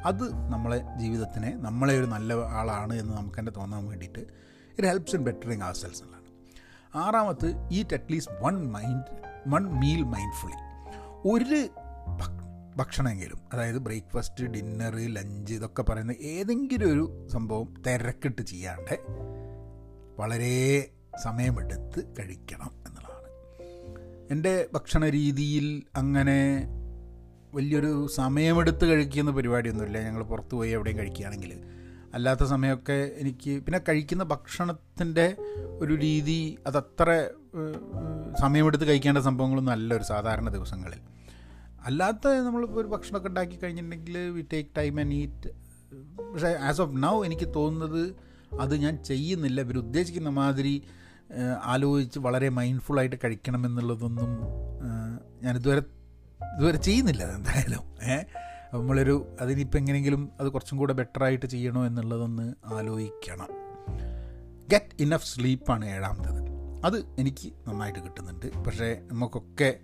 A: അത് നമ്മളെ ജീവിതത്തിനെ നമ്മളെ ഒരു നല്ല ആളാണ് എന്ന് നമുക്ക് തന്നെ തോന്നാൻ വേണ്ടിയിട്ട് it helps in bettering our selves എന്നുള്ളതാണ് ആറാമത്ത് eat at least one mind one meal mindfully ഒരു ഭക്ഷണമെങ്കിലും അതായത് ബ്രേക്ക്ഫാസ്റ്റ് ഡിന്നർ ലഞ്ച് ഇതൊക്കെ പറയുന്ന ഏതെങ്കിലും ഒരു സംഭവം തിരക്കിട്ട് ചെയ്യാണ്ട് വളരെ സമയമെടുത്ത് കഴിക്കണം എന്നുള്ളതാണ്. എന്റെ ഭക്ഷണ രീതിയിൽ അങ്ങനെ വലിയൊരു സമയമെടുത്ത് കഴിക്കുന്ന പരിപാടിയൊന്നുമില്ല. ഞങ്ങൾ പുറത്ത് പോയി എവിടെയും കഴിക്കുകയാണെങ്കിൽ. അല്ലാത്ത സമയമൊക്കെ എനിക്ക് പിന്നെ കഴിക്കുന്ന ഭക്ഷണത്തിന്റെ ഒരു രീതി അതത്ര സമയമെടുത്ത് കഴിക്കേണ്ട സംഭവങ്ങളൊന്നും അല്ല ഒരു സാധാരണ ദിവസങ്ങളിൽ. അല്ലാത്ത നമ്മളിപ്പോൾ ഒരു ഭക്ഷണമൊക്കെ ഉണ്ടാക്കി കഴിഞ്ഞിട്ടുണ്ടെങ്കിൽ we take time and eat പക്ഷേ ആസ് ഓഫ് നൗ എനിക്ക് തോന്നുന്നത് അത് ഞാൻ ചെയ്യുന്നില്ല. ഇവർ ഉദ്ദേശിക്കുന്ന മാതിരി ആലോചിച്ച് വളരെ മൈൻഡ്ഫുള്ളായിട്ട് കഴിക്കണമെന്നുള്ളതൊന്നും ഞാൻ ഇതുവരെ ഇതുവരെ ചെയ്യുന്നില്ല എന്തായാലും. ഏഹ് നമ്മളൊരു അതിനിപ്പോൾ എങ്ങനെയെങ്കിലും അത് കുറച്ചും കൂടെ ബെറ്ററായിട്ട് ചെയ്യണോ എന്നുള്ളതൊന്ന് ആലോചിക്കണം. ഗെറ്റ് ഇനഫ് സ്ലീപ്പാണ് ഏഴാമത്തത്. അത് എനിക്ക് നന്നായിട്ട് കിട്ടുന്നുണ്ട്. പക്ഷേ നമുക്കൊക്കെ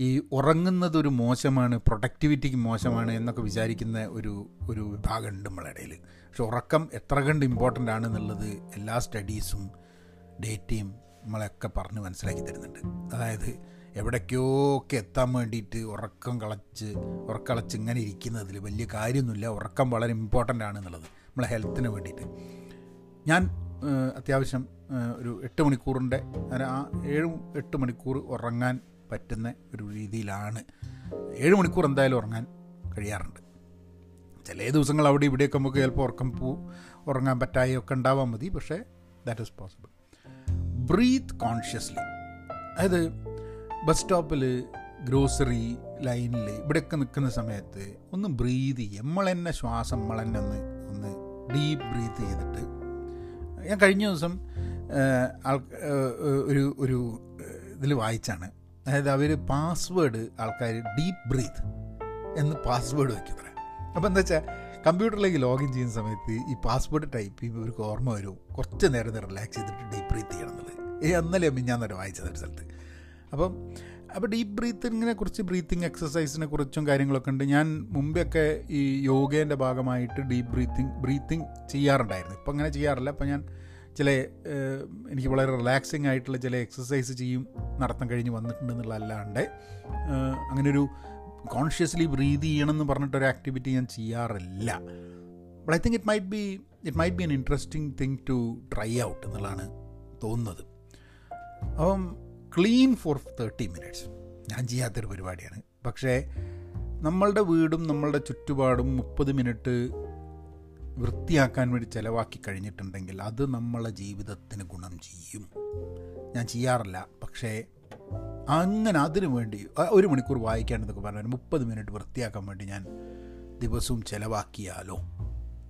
A: ഈ ഉറങ്ങുന്നത് ഒരു മോശമാണ് പ്രൊഡക്ടിവിറ്റിക്ക് മോശമാണ് എന്നൊക്കെ വിചാരിക്കുന്ന ഒരു ഒരു വിഭാഗമുണ്ട് നമ്മളെ ഇടയിൽ പക്ഷെ ഉറക്കം എത്ര കണ്ട് ഇമ്പോർട്ടന്റ് ആണ് എന്നുള്ളത് എല്ലാ സ്റ്റഡീസും ഡേറ്റയും നമ്മളെയൊക്കെ പറഞ്ഞ് മനസ്സിലാക്കി തരുന്നുണ്ട്. അതായത് എവിടേക്കോ ഒക്കെ എത്താൻ വേണ്ടിയിട്ട് ഉറക്കം കളച്ച് ഉറക്കളച്ച് ഇങ്ങനെ ഇരിക്കുന്നതിൽ വലിയ കാര്യമൊന്നുമില്ല. ഉറക്കം വളരെ ഇമ്പോർട്ടന്റ് ആണ് എന്നുള്ളത് നമ്മളെ ഹെൽത്തിന് വേണ്ടിയിട്ട്. ഞാൻ അത്യാവശ്യം ഒരു എട്ട് മണിക്കൂറിന്റെ ആ ഏഴ് എട്ട് മണിക്കൂർ ഉറങ്ങാൻ പറ്റുന്ന ഒരു രീതിയിലാണ്. ഏഴ് മണിക്കൂർ എന്തായാലും ഉറങ്ങാൻ കഴിയാറുണ്ട്. ചില ദിവസങ്ങൾ അവിടെ ഇവിടെയൊക്കെ നമുക്ക് ചിലപ്പോൾ ഉറക്കം പോ ഉറങ്ങാൻ പറ്റായി ഒക്കെ ഉണ്ടാവാൻ മതി. പക്ഷേ that is possible breathe consciously അതായത് ബസ് സ്റ്റോപ്പിൽ ഗ്രോസറി ലൈനിൽ ഇവിടെയൊക്കെ നിൽക്കുന്ന സമയത്ത് ഒന്ന് ബ്രീത്ത് ചെയ്യുക. നമ്മൾ തന്നെ ശ്വാസം നമ്മൾ തന്നെ ഒന്ന് ഒന്ന് ഡീപ്പ് ബ്രീത്ത് ചെയ്തിട്ട്. ഞാൻ കഴിഞ്ഞ ദിവസം ആൾ ഒരു ഒരു ഇതിൽ വായിച്ചാണ്. അതായത് അവർ പാസ്വേഡ് ആൾക്കാർ ഡീപ്പ് ബ്രീത്ത് എന്ന് പാസ്വേഡ് വയ്ക്കുന്നത്ര അപ്പോൾ എന്താ വെച്ചാൽ കമ്പ്യൂട്ടറിലേക്ക് ലോഗിൻ ചെയ്യുന്ന സമയത്ത് ഈ പാസ്വേഡ് ടൈപ്പ് ചെയ്യുമ്പോൾ ഇവർക്ക് ഓർമ്മ വരും. കുറച്ച് നേരം റിലാക്സ് ചെയ്തിട്ട് ഡീപ്പ് ബ്രീത്ത് ചെയ്യണം എന്നുള്ളത്. ഈ അന്നലെ ഞാൻ നേരം വായിച്ചത് ഒരു സ്ഥലത്ത്. അപ്പം അപ്പോൾ ഡീപ്പ് ബ്രീത്തിങ്ങിനെ കുറിച്ച് ബ്രീത്തിങ് എക്സസൈസിനെ കുറിച്ചും കാര്യങ്ങളൊക്കെ ഉണ്ട്. ഞാൻ മുമ്പെയൊക്കെ ഈ യോഗേന്റെ ഭാഗമായിട്ട് ഡീപ്പ് ബ്രീത്തിങ് ബ്രീത്തിങ് ചെയ്യാറുണ്ടായിരുന്നു. ഇപ്പം അങ്ങനെ ചെയ്യാറില്ല. അപ്പം ഞാൻ ചില എനിക്ക് വളരെ റിലാക്സിങ് ആയിട്ടുള്ള ചില എക്സസൈസ് ചെയ്യും നടത്തം കഴിഞ്ഞ് വന്നിട്ടുണ്ടെന്നുള്ളതല്ലാണ്ട് അങ്ങനെ അങ്ങനൊരു കോൺഷ്യസ്ലി ബ്രീത് ചെയ്യണം എന്ന് പറഞ്ഞിട്ടൊരു ആക്ടിവിറ്റി ഞാൻ ചെയ്യാറില്ല. But I think it might be it might be an interesting thing to try out എന്നുള്ളതാണ് തോന്നുന്നത്. അപ്പം ക്ലീൻ ഫോർ തേർട്ടി മിനിറ്റ്സ് ഞാൻ ചെയ്യാത്തൊരു പരിപാടിയാണ്. പക്ഷേ നമ്മളുടെ വീടും നമ്മളുടെ ചുറ്റുപാടും മുപ്പത് മിനിറ്റ് വൃത്തിയാക്കാൻ വേണ്ടി ചിലവാക്കി കഴിഞ്ഞിട്ടുണ്ടെങ്കിൽ അത് നമ്മളെ ജീവിതത്തിന് ഗുണം ചെയ്യും. ഞാൻ ചെയ്യാറില്ല. പക്ഷേ അങ്ങനെ അതിനു വേണ്ടി ഒരു മണിക്കൂർ വായിക്കാനെന്നൊക്കെ പറഞ്ഞാൽ മുപ്പത് മിനിറ്റ് വൃത്തിയാക്കാൻ വേണ്ടി ഞാൻ ദിവസവും ചിലവാക്കിയാലോ?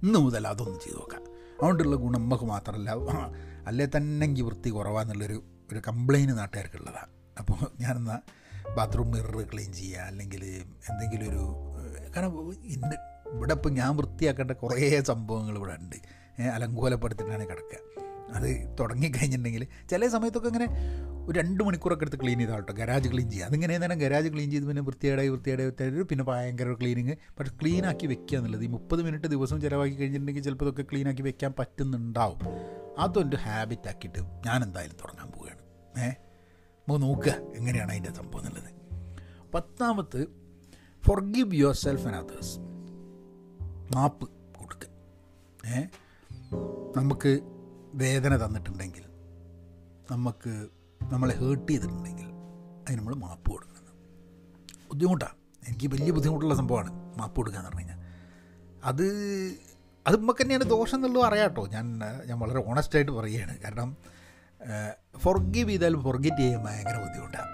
A: ഇന്ന് മുതൽ അതൊന്ന് ചെയ്തു നോക്കാം. അതുകൊണ്ടുള്ള ഗുണം നമുക്ക് മാത്രമല്ല. [laughs] അല്ലേ തന്നെ വൃത്തി കുറവാന്നുള്ളൊരു ഒരു കംപ്ലൈന്റ് നാട്ടുകാർക്കുള്ളതാണ് അപ്പോൾ ഞാനെന്നാൽ ബാത്റൂം മിറർ ക്ലീൻ ചെയ്യുക അല്ലെങ്കിൽ എന്തെങ്കിലും ഒരു കാരണം ഇന്ന് ഇവിടെ ഇപ്പം ഞാൻ വൃത്തിയാക്കേണ്ട കുറേ സംഭവങ്ങൾ ഇവിടെ ഉണ്ട്. അലങ്കോലപ്പെടുത്തിട്ടാണ് കിടക്കുക. അത് തുടങ്ങിക്കഴിഞ്ഞിട്ടുണ്ടെങ്കിൽ ചില സമയത്തൊക്കെ ഇങ്ങനെ ഒരു രണ്ട് മണിക്കൂറൊക്കെ എടുത്ത് ക്ലീൻ ചെയ്താൽ കേട്ടോ ഗരാജ് ക്ലീൻ ചെയ്യുക. അതിങ്ങനെ നേരം ഗരാജ് ക്ലീൻ ചെയ്ത് പിന്നെ വൃത്തിയേടായി വൃത്തിയായി പിന്നെ ഭയങ്കര ക്ലീനിങ് പക്ഷേ ക്ലീൻ ആക്കി വെക്കുക എന്നുള്ളത് ഈ മുപ്പത് മിനിറ്റ് ദിവസം ചിലവാക്കി കഴിഞ്ഞിട്ടുണ്ടെങ്കിൽ ചിലപ്പോൾ ഇതൊക്കെ ക്ലീൻ ആക്കി വെക്കാൻ പറ്റുന്നുണ്ടാവും. അതൊരു ഹാബിറ്റ് ആക്കിയിട്ട് ഞാൻ എന്തായാലും തുടങ്ങാൻ പോവുകയാണ്. ഏഹ് നമുക്ക് നോക്കുക എങ്ങനെയാണ് അതിന്റെ സംഭവം എന്നുള്ളത്. പത്താമത്ത് forgive yourself and others മാപ്പ് കൊടുക്കുക ഏ? നമുക്ക് വേദന തന്നിട്ടുണ്ടെങ്കിൽ നമുക്ക് നമ്മളെ ഹേർട്ട് ചെയ്തിട്ടുണ്ടെങ്കിൽ അതിന് നമ്മൾ മാപ്പ് കൊടുക്കണം. ബുദ്ധിമുട്ടാണ് എനിക്ക് വലിയ ബുദ്ധിമുട്ടുള്ള സംഭവമാണ് മാപ്പ് കൊടുക്കുക എന്ന് പറഞ്ഞു കഴിഞ്ഞാൽ. അത് അത് നമുക്ക് തന്നെയാണ് ദോഷം എന്നുള്ളത് അറിയാം കേട്ടോ ഞാൻ ഞാൻ വളരെ ഓണസ്റ്റായിട്ട് പറയുകയാണ്. കാരണം ഫൊർഗീവ് ചെയ്താലും ഫൊർഗെറ്റ് ചെയ്യാൻ ഭയങ്കര ബുദ്ധിമുട്ടാണ്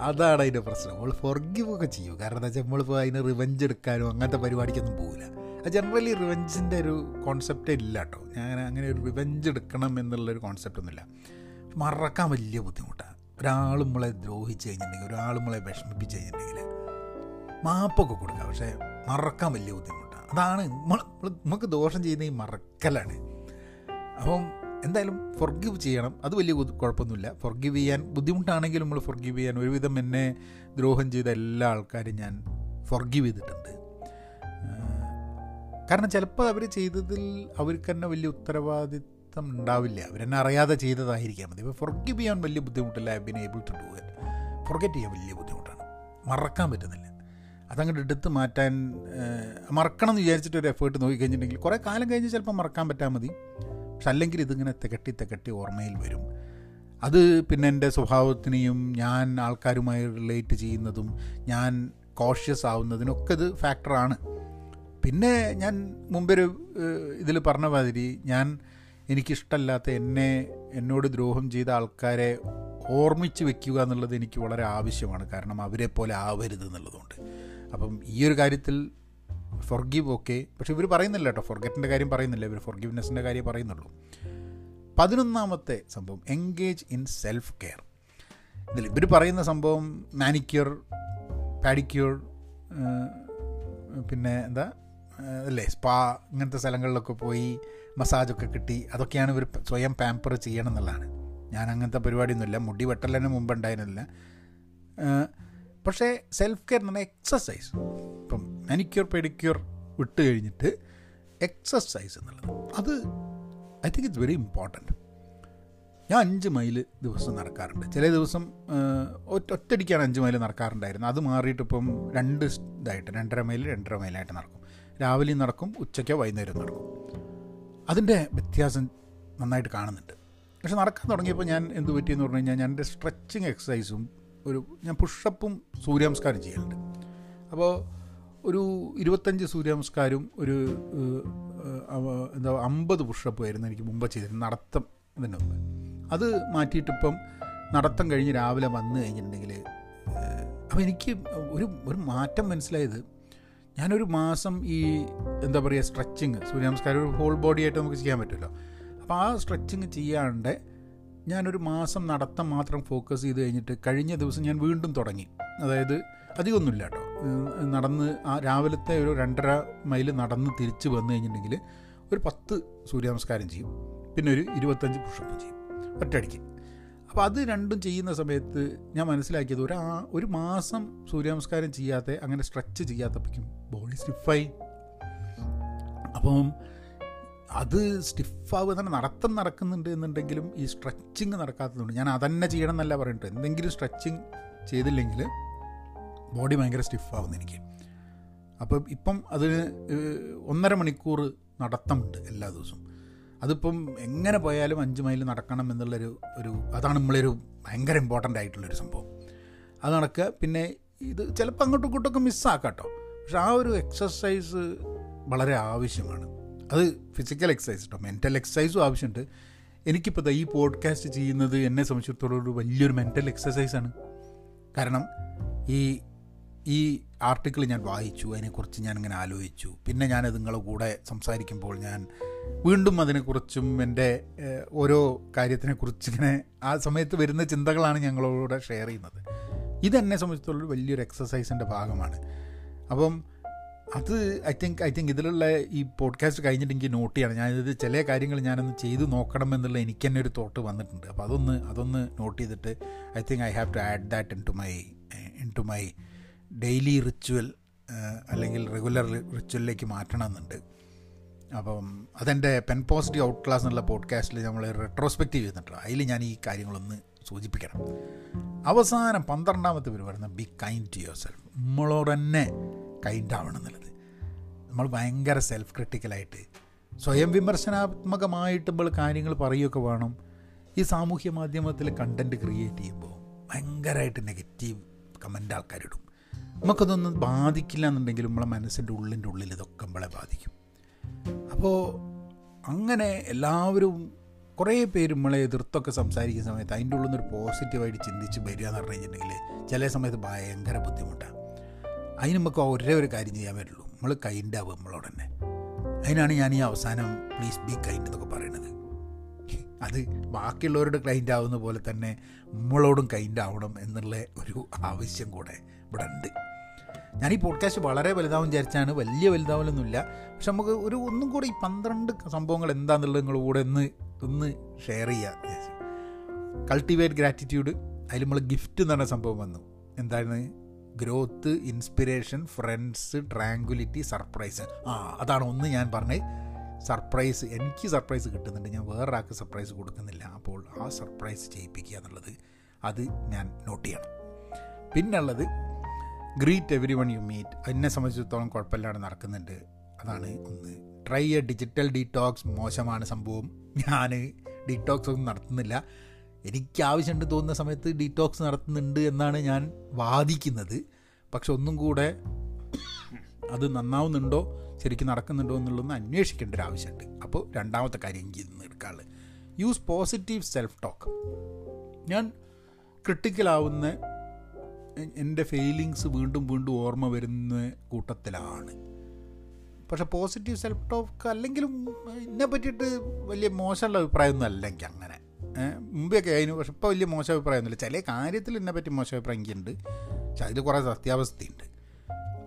A: അതാണ് അതിന്റെ പ്രശ്നം. നമ്മൾ ഫൊർഗീവ് ഒക്കെ ചെയ്യും. കാരണം എന്താ വെച്ചാൽ നമ്മളിപ്പോൾ അതിന് റിവെഞ്ച് എടുക്കാനോ അങ്ങനത്തെ പരിപാടിക്കൊന്നും പോകില്ല അത് ജനറലി റിവെഞ്ചിന്റെ ഒരു കോൺസെപ്റ്റ് ഇല്ല കേട്ടോ. ഞാൻ അങ്ങനെ ഒരു റിവെഞ്ച് എടുക്കണം എന്നുള്ളൊരു കോൺസെപ്റ്റ് ഒന്നുമില്ല. മറക്കാൻ വലിയ ബുദ്ധിമുട്ടാണ് ഒരാൾ നമ്മളെ ദ്രോഹിച്ച് കഴിഞ്ഞിട്ടുണ്ടെങ്കിൽ ഒരാൾ നമ്മളെ വിഷമിപ്പിച്ച് കഴിഞ്ഞിട്ടുണ്ടെങ്കിൽ മാപ്പൊക്കെ കൊടുക്കുക പക്ഷേ മറക്കാൻ വലിയ ബുദ്ധിമുട്ടാണ് അതാണ് നമ്മൾ നമുക്ക് ദോഷം ചെയ്യുന്ന ഈ മറക്കലാണ്. അപ്പം എന്തായാലും ഫൊർഗീവ് ചെയ്യണം. അത് വലിയ കുഴപ്പമൊന്നുമില്ല. ഫൊർഗീവ് ചെയ്യാൻ ബുദ്ധിമുട്ടാണെങ്കിലും നമ്മൾ ഫൊർഗീവ് ചെയ്യാൻ ഒരുവിധം എന്നെ ദ്രോഹം ചെയ്ത എല്ലാ ആൾക്കാരും ഞാൻ ഫൊർഗീവ് ചെയ്തിട്ടുണ്ട്. കാരണം ചിലപ്പോൾ അവർ ചെയ്തതിൽ അവർക്ക് തന്നെ വലിയ ഉത്തരവാദിത്തം ഉണ്ടാവില്ല. അവരെന്നെ അറിയാതെ ചെയ്തതായിരിക്കാം മതി. ഇപ്പോൾ ഫൊർഗീവ് ചെയ്യാൻ വലിയ ബുദ്ധിമുട്ടില്ല I been able to do it forget ചെയ്യാൻ വലിയ ബുദ്ധിമുട്ടാണ്. മറക്കാൻ പറ്റുന്നില്ല. അതങ്ങോട്ട് എടുത്ത് മാറ്റാൻ മറക്കണം എന്ന് വിചാരിച്ചിട്ട് ഒരു എഫേർട്ട് നോക്കിക്കഴിഞ്ഞിട്ടുണ്ടെങ്കിൽ കുറേ കാലം കഴിഞ്ഞ് ചിലപ്പോൾ മറക്കാൻ പറ്റാൽ മതി. പക്ഷെ അല്ലെങ്കിൽ ഇതിങ്ങനെ തികട്ടി തികട്ടി ഓർമ്മയിൽ വരും. അത് പിന്നെ എന്റെ സ്വഭാവത്തിനെയും ഞാൻ ആൾക്കാരുമായി റിലേറ്റ് ചെയ്യുന്നതും ഞാൻ കോഷ്യസ് ആവുന്നതിനൊക്കെ ഇത് ഫാക്ടറാണ് പിന്നെ ഞാൻ മുമ്പൊരു ഇതിൽ പറഞ്ഞ മാതിരി ഞാൻ എനിക്കിഷ്ടമല്ലാത്ത എന്നെ എന്നോട് ദ്രോഹം ചെയ്ത ആൾക്കാരെ ഓർമ്മിച്ച് വെക്കുക എന്നുള്ളത് എനിക്ക് വളരെ ആവശ്യമാണ്. കാരണം അവരെ പോലെ ആവരുത് എന്നുള്ളതുകൊണ്ട്. അപ്പം ഈ ഒരു കാര്യത്തിൽ ഫൊർഗീവ് ഓക്കെ പക്ഷെ ഇവർ പറയുന്നില്ല കേട്ടോ. ഫൊർഗറ്റിന്റെ കാര്യം പറയുന്നില്ല. ഇവർ ഫൊർഗീവ്നെസ്സിന്റെ കാര്യം പറയുന്നുള്ളൂ. പതിനൊന്നാമത്തെ സംഭവം എൻഗേജ് ഇൻ സെൽഫ് കെയർ ഇതിൽ ഇവർ പറയുന്ന സംഭവം മാനിക്യൂർ പാഡിക്യൂർ പിന്നെ എന്താ അല്ലേ സ്പാ ഇങ്ങനത്തെ സ്ഥലങ്ങളിലൊക്കെ പോയി മസാജൊക്കെ കിട്ടി. അതൊക്കെയാണ് ഇവർ സ്വയം പാമ്പർ ചെയ്യണം എന്നുള്ളതാണ് ഞാൻ അങ്ങനത്തെ പരിപാടിയൊന്നുമില്ല. മുടി വെട്ടലിന് മുമ്പ് ഉണ്ടായിരുന്നില്ല. പക്ഷേ സെൽഫ് കെയർ എന്ന് പറഞ്ഞാൽ എക്സസൈസ് മാനിക്യൂർ പെഡിക്യൂർ വിട്ട് കഴിഞ്ഞിട്ട് എക്സസൈസ് എന്നുള്ളത്. അത് I think it's very important ഞാൻ അഞ്ച് മൈൽ ദിവസം നടക്കാറുണ്ട്. ചില ദിവസം ഒറ്റയടിക്കാണ് അഞ്ച് മൈൽ നടക്കാറുണ്ടായിരുന്നത്. അത് മാറിയിട്ട് ഇപ്പം രണ്ട് ഇതായിട്ട് രണ്ടര മൈൽ രണ്ടര മൈലായിട്ട് നടക്കും. രാവിലെയും നടക്കും ഉച്ചയ്ക്കോ വൈകുന്നേരം നടക്കും. അതിന്റെ വ്യത്യാസം നന്നായിട്ട് കാണുന്നുണ്ട്. പക്ഷെ നടക്കാൻ തുടങ്ങിയപ്പോൾ ഞാൻ എന്ത് പറ്റിയെന്ന് പറഞ്ഞു കഴിഞ്ഞാൽ ഞാൻ എന്റെ സ്ട്രെച്ചിങ് എക്സസൈസും ഒരു ഞാൻ പുഷപ്പും സൂര്യനമസ്കാരം ചെയ്യലുണ്ട്. അപ്പോൾ ഒരു ഇരുപത്തഞ്ച് സൂര്യനമസ്കാരവും ഒരു എന്താ അമ്പത് പുഷപ്പ് ആയിരുന്നു എനിക്ക് മുമ്പ് ചെയ്തിരുന്നത്. നടത്തം മുമ്പ് അത് മാറ്റിയിട്ടിപ്പം നടത്തം കഴിഞ്ഞ് രാവിലെ വന്നു കഴിഞ്ഞിട്ടുണ്ടെങ്കിൽ അപ്പോൾ എനിക്ക് ഒരു ഒരു മാറ്റം മനസ്സിലായത് ഞാനൊരു മാസം ഈ എന്താ പറയുക സ്ട്രെച്ചിങ് സൂര്യനമസ്കാരം ഒരു ഹോൾ ബോഡി ആയിട്ട് നമുക്ക് ചെയ്യാൻ പറ്റുമല്ലോ. അപ്പോൾ ആ സ്ട്രെച്ചിങ് ചെയ്യാണ്ട് ഞാനൊരു മാസം നടത്തം മാത്രം ഫോക്കസ് ചെയ്ത് കഴിഞ്ഞിട്ട് കഴിഞ്ഞ ദിവസം ഞാൻ വീണ്ടും തുടങ്ങി. അതായത് അധികമൊന്നുമില്ല കേട്ടോ നടന്ന് ആ രാവിലത്തെ ഒരു രണ്ടര മൈൽ നടന്ന് തിരിച്ച് വന്നു കഴിഞ്ഞിട്ടുണ്ടെങ്കിൽ ഒരു പത്ത് സൂര്യനമസ്കാരം ചെയ്യും. പിന്നെ ഒരു ഇരുപത്തഞ്ച് പുഷപ്പ് ചെയ്യും. ഒറ്റയടിക്ക്. അപ്പോൾ അത് രണ്ടും ചെയ്യുന്ന സമയത്ത് ഞാൻ മനസ്സിലാക്കിയത് ഒരു ആ ഒരു മാസം സൂര്യനമസ്കാരം ചെയ്യാത്ത അങ്ങനെ സ്ട്രെച്ച് ചെയ്യാത്തപ്പോഴേക്കും ബോഡി സ്റ്റിഫായി. അപ്പം അത് സ്റ്റിഫാവുക തന്നെ നടത്തം നടക്കുന്നുണ്ട് എന്നുണ്ടെങ്കിലും ഈ സ്ട്രെച്ചിങ് നടക്കാത്തതുകൊണ്ട് ഞാൻ അതന്നെ ചെയ്യണം എന്നല്ല പറഞ്ഞിട്ട് എന്തെങ്കിലും സ്ട്രെച്ചിങ് ചെയ്തില്ലെങ്കിൽ ബോഡി ഭയങ്കര സ്റ്റിഫാവുന്നു എനിക്ക്. അപ്പം ഇപ്പം അതിന് ഒന്നര മണിക്കൂർ നടത്തമുണ്ട് എല്ലാ ദിവസവും. അതിപ്പം എങ്ങനെ പോയാലും അഞ്ച് മൈൽ നടക്കണം എന്നുള്ളൊരു ഒരു അതാണ് നമ്മളൊരു ഭയങ്കര ഇമ്പോർട്ടന്റ് ആയിട്ടുള്ളൊരു സംഭവം. അത് നടക്കുക. പിന്നെ ഇത് ചിലപ്പോൾ അങ്ങോട്ടും ഇങ്ങോട്ടൊക്കെ മിസ്സാക്കാം കേട്ടോ പക്ഷെ ആ ഒരു എക്സസൈസ് വളരെ ആവശ്യമാണ്. അത് ഫിസിക്കൽ എക്സസൈസ് കേട്ടോ മെന്റൽ എക്സസൈസും ആവശ്യമുണ്ട്. എനിക്കിപ്പോൾ ഈ പോഡ്കാസ്റ്റ് ചെയ്യുന്നത് എന്നെ സംബന്ധിച്ചിടത്തോളം ഒരു വലിയൊരു മെന്റൽ എക്സസൈസാണ് കാരണം ഈ ഈ ആർട്ടിക്കിൾ ഞാൻ വായിച്ചു അതിനെക്കുറിച്ച് ഞാൻ ഇങ്ങനെ ആലോചിച്ചു. പിന്നെ ഞാനത് നിങ്ങളുടെ കൂടെ സംസാരിക്കുമ്പോൾ ഞാൻ വീണ്ടും അതിനെക്കുറിച്ചും എന്റെ ഓരോ കാര്യത്തിനെക്കുറിച്ച് ഇങ്ങനെ ആ സമയത്ത് വരുന്ന ചിന്തകളാണ് ഞങ്ങളോട് ഷെയർ ചെയ്യുന്നത്. ഇതെന്നെ സംബന്ധിച്ചിടത്തോളം വലിയൊരു എക്സസൈസിന്റെ ഭാഗമാണ്. അപ്പം അത് ഐ തിങ്ക് ഐ തിങ്ക് ഇതിലുള്ള ഈ പോഡ്കാസ്റ്റ് കഴിഞ്ഞിട്ട് എനിക്ക് നോട്ട് ചെയ്യണം. ഞാനിത് ചില കാര്യങ്ങൾ ഞാനൊന്ന് ചെയ്തു നോക്കണം എന്നുള്ള എനിക്ക് തന്നെ ഒരു തോട്ട് വന്നിട്ടുണ്ട്. അപ്പോൾ അതൊന്ന് അതൊന്ന് നോട്ട് ചെയ്തിട്ട് I think I have to add that into my into my daily ritual അല്ലെങ്കിൽ റെഗുലർ റിച്വലിലേക്ക് മാറ്റണമെന്നുണ്ട്. അപ്പം അതെന്റെ പെൻ പോസിറ്റീവ് ഔട്ട് ക്ലാസ് എന്നുള്ള പോഡ്കാസ്റ്റിൽ നമ്മൾ റെട്രോസ്പെക്റ്റീവ് ചെയ്തിട്ടുണ്ട്. അതിൽ ഞാൻ ഈ കാര്യങ്ങളൊന്ന് സൂചിപ്പിക്കണം. അവസാനം പന്ത്രണ്ടാമത്തെ പേര് പറയുന്നത് be kind to yourself നമ്മളോട് തന്നെ കൈൻഡ് ആവണം എന്നുള്ളത്. നമ്മൾ ഭയങ്കര സെൽഫ് ക്രിട്ടിക്കലായിട്ട് സ്വയം വിമർശനാത്മകമായിട്ട് നമ്മൾ കാര്യങ്ങൾ പറയുകയൊക്കെ വേണം. ഈ സാമൂഹ്യ മാധ്യമത്തിൽ കണ്ടന്റ് ക്രിയേറ്റ് ചെയ്യുമ്പോൾ ഭയങ്കരമായിട്ട് നെഗറ്റീവ് കമന്റ് ആൾക്കാരിടും. നമുക്കതൊന്നും ബാധിക്കില്ല എന്നുണ്ടെങ്കിലും നമ്മളെ മനസ്സിന്റെ ഉള്ളിന്റെ ഉള്ളിൽ ഇതൊക്കെ നമ്മളെ ബാധിക്കും. അപ്പോൾ അങ്ങനെ എല്ലാവരും കുറേ പേര് നമ്മളെ എതിർത്തൊക്കെ സംസാരിക്കുന്ന സമയത്ത് അതിന്റെ ഉള്ളിൽ നിന്നൊരു പോസിറ്റീവായിട്ട് ചിന്തിച്ച് വരിക എന്ന് പറഞ്ഞു കഴിഞ്ഞിട്ടുണ്ടെങ്കിൽ ചില സമയത്ത് ഭയങ്കര ബുദ്ധിമുട്ടാണ്. അതിന് നമുക്ക് ഒരേ ഒരു കാര്യം ചെയ്യാൻ പറ്റുള്ളൂ. നമ്മൾ കൈൻഡാവും നമ്മളോട് തന്നെ. അതിനാണ് ഞാൻ ഈ അവസാനം പ്ലീസ് ബി കൈൻഡ് എന്നൊക്കെ പറയണത്. അത് ബാക്കിയുള്ളവരുടെ ക്ലൈന്റ് ആവുന്ന പോലെ തന്നെ നമ്മളോടും കൈൻഡ് ആവണം എന്നുള്ള ഒരു ആവശ്യം കൂടെ ഇവിടെ ഉണ്ട് ഞാൻ ഈ പോഡ്കാസ്റ്റ് വളരെ വലുതാവും വിചാരിച്ചാണ്. വലിയ വലുതാവലൊന്നുമില്ല. പക്ഷെ നമുക്ക് ഒരു ഒന്നും കൂടി ഈ പന്ത്രണ്ട് സംഭവങ്ങൾ എന്താണെന്നുള്ളത് നിങ്ങൾ കൂടെ ഒന്ന് ഒന്ന് ഷെയർ ചെയ്യുക കൾട്ടിവേറ്റ് ഗ്രാറ്റിറ്റ്യൂഡ് അതിൽ നമ്മൾ ഗിഫ്റ്റ് എന്ന് പറഞ്ഞ സംഭവം വന്നു. എന്താണ്? Growth inspiration friends tranquility surprise ആ അതാണ് ഒന്ന് ഞാൻ പറഞ്ഞത് സർപ്രൈസ് എനിക്ക് സർപ്രൈസ് കിട്ടുന്നുണ്ട്. ഞാൻ വേറൊരാൾക്ക് സർപ്രൈസ് കൊടുക്കുന്നില്ല. അപ്പോൾ ആ സർപ്രൈസ് ചെയ്യിപ്പിക്കുക എന്നുള്ളത് അത് ഞാൻ നോട്ട് ചെയ്യണം. പിന്നുള്ളത് greet everyone you meet എന്നെ സംബന്ധിച്ചിടത്തോളം കുഴപ്പമില്ലാതെ നടക്കുന്നുണ്ട്. അതാണ് ഒന്ന്. ട്രൈ എ ഡിജിറ്റൽ ഡീടോക്സ് മോശമാണ് സംഭവം. ഞാൻ ഡീടോക്സ് ഒന്നും നടത്തുന്നില്ല. എനിക്ക് ആവശ്യമുണ്ട് തോന്നുന്ന സമയത്ത് ഡീടോക്സ് നടത്തുന്നുണ്ട് എന്നാണ് ഞാൻ വാദിക്കുന്നത്. പക്ഷെ ഒന്നും കൂടെ അത് നന്നാവുന്നുണ്ടോ ശരിക്കും നടക്കുന്നുണ്ടോ എന്നുള്ളതൊന്ന് അന്വേഷിക്കേണ്ട ഒരു ആവശ്യമുണ്ട്. അപ്പോൾ രണ്ടാമത്തെ കാര്യം എനിക്ക് ഇന്ന് എടുക്കാനുള്ളത്. യൂസ് പോസിറ്റീവ് സെൽഫ് ടോക്ക് ഞാൻ ക്രിട്ടിക്കലാവുന്ന എന്റെ ഫെയിലിങ്സ് വീണ്ടും വീണ്ടും ഓർമ്മ വരുന്ന കൂട്ടത്തിലാണ്. പക്ഷെ പോസിറ്റീവ് സെൽഫ് ടോക്ക് അല്ലെങ്കിലും എന്നെ പറ്റിയിട്ട് വലിയ മോശമുള്ള അഭിപ്രായമൊന്നും അല്ല എനിക്ക് അങ്ങനെ. മുമ്പെയൊക്കെ ആയിരുന്നു പക്ഷെ ഇപ്പോൾ വലിയ മോശം അഭിപ്രായമൊന്നുമില്ല. ചില കാര്യത്തിൽ എന്നെ പറ്റി മോശം അഭിപ്രായം എനിക്കുണ്ട്. പക്ഷെ അതിൽ കുറേ സത്യാവസ്ഥയുണ്ട്.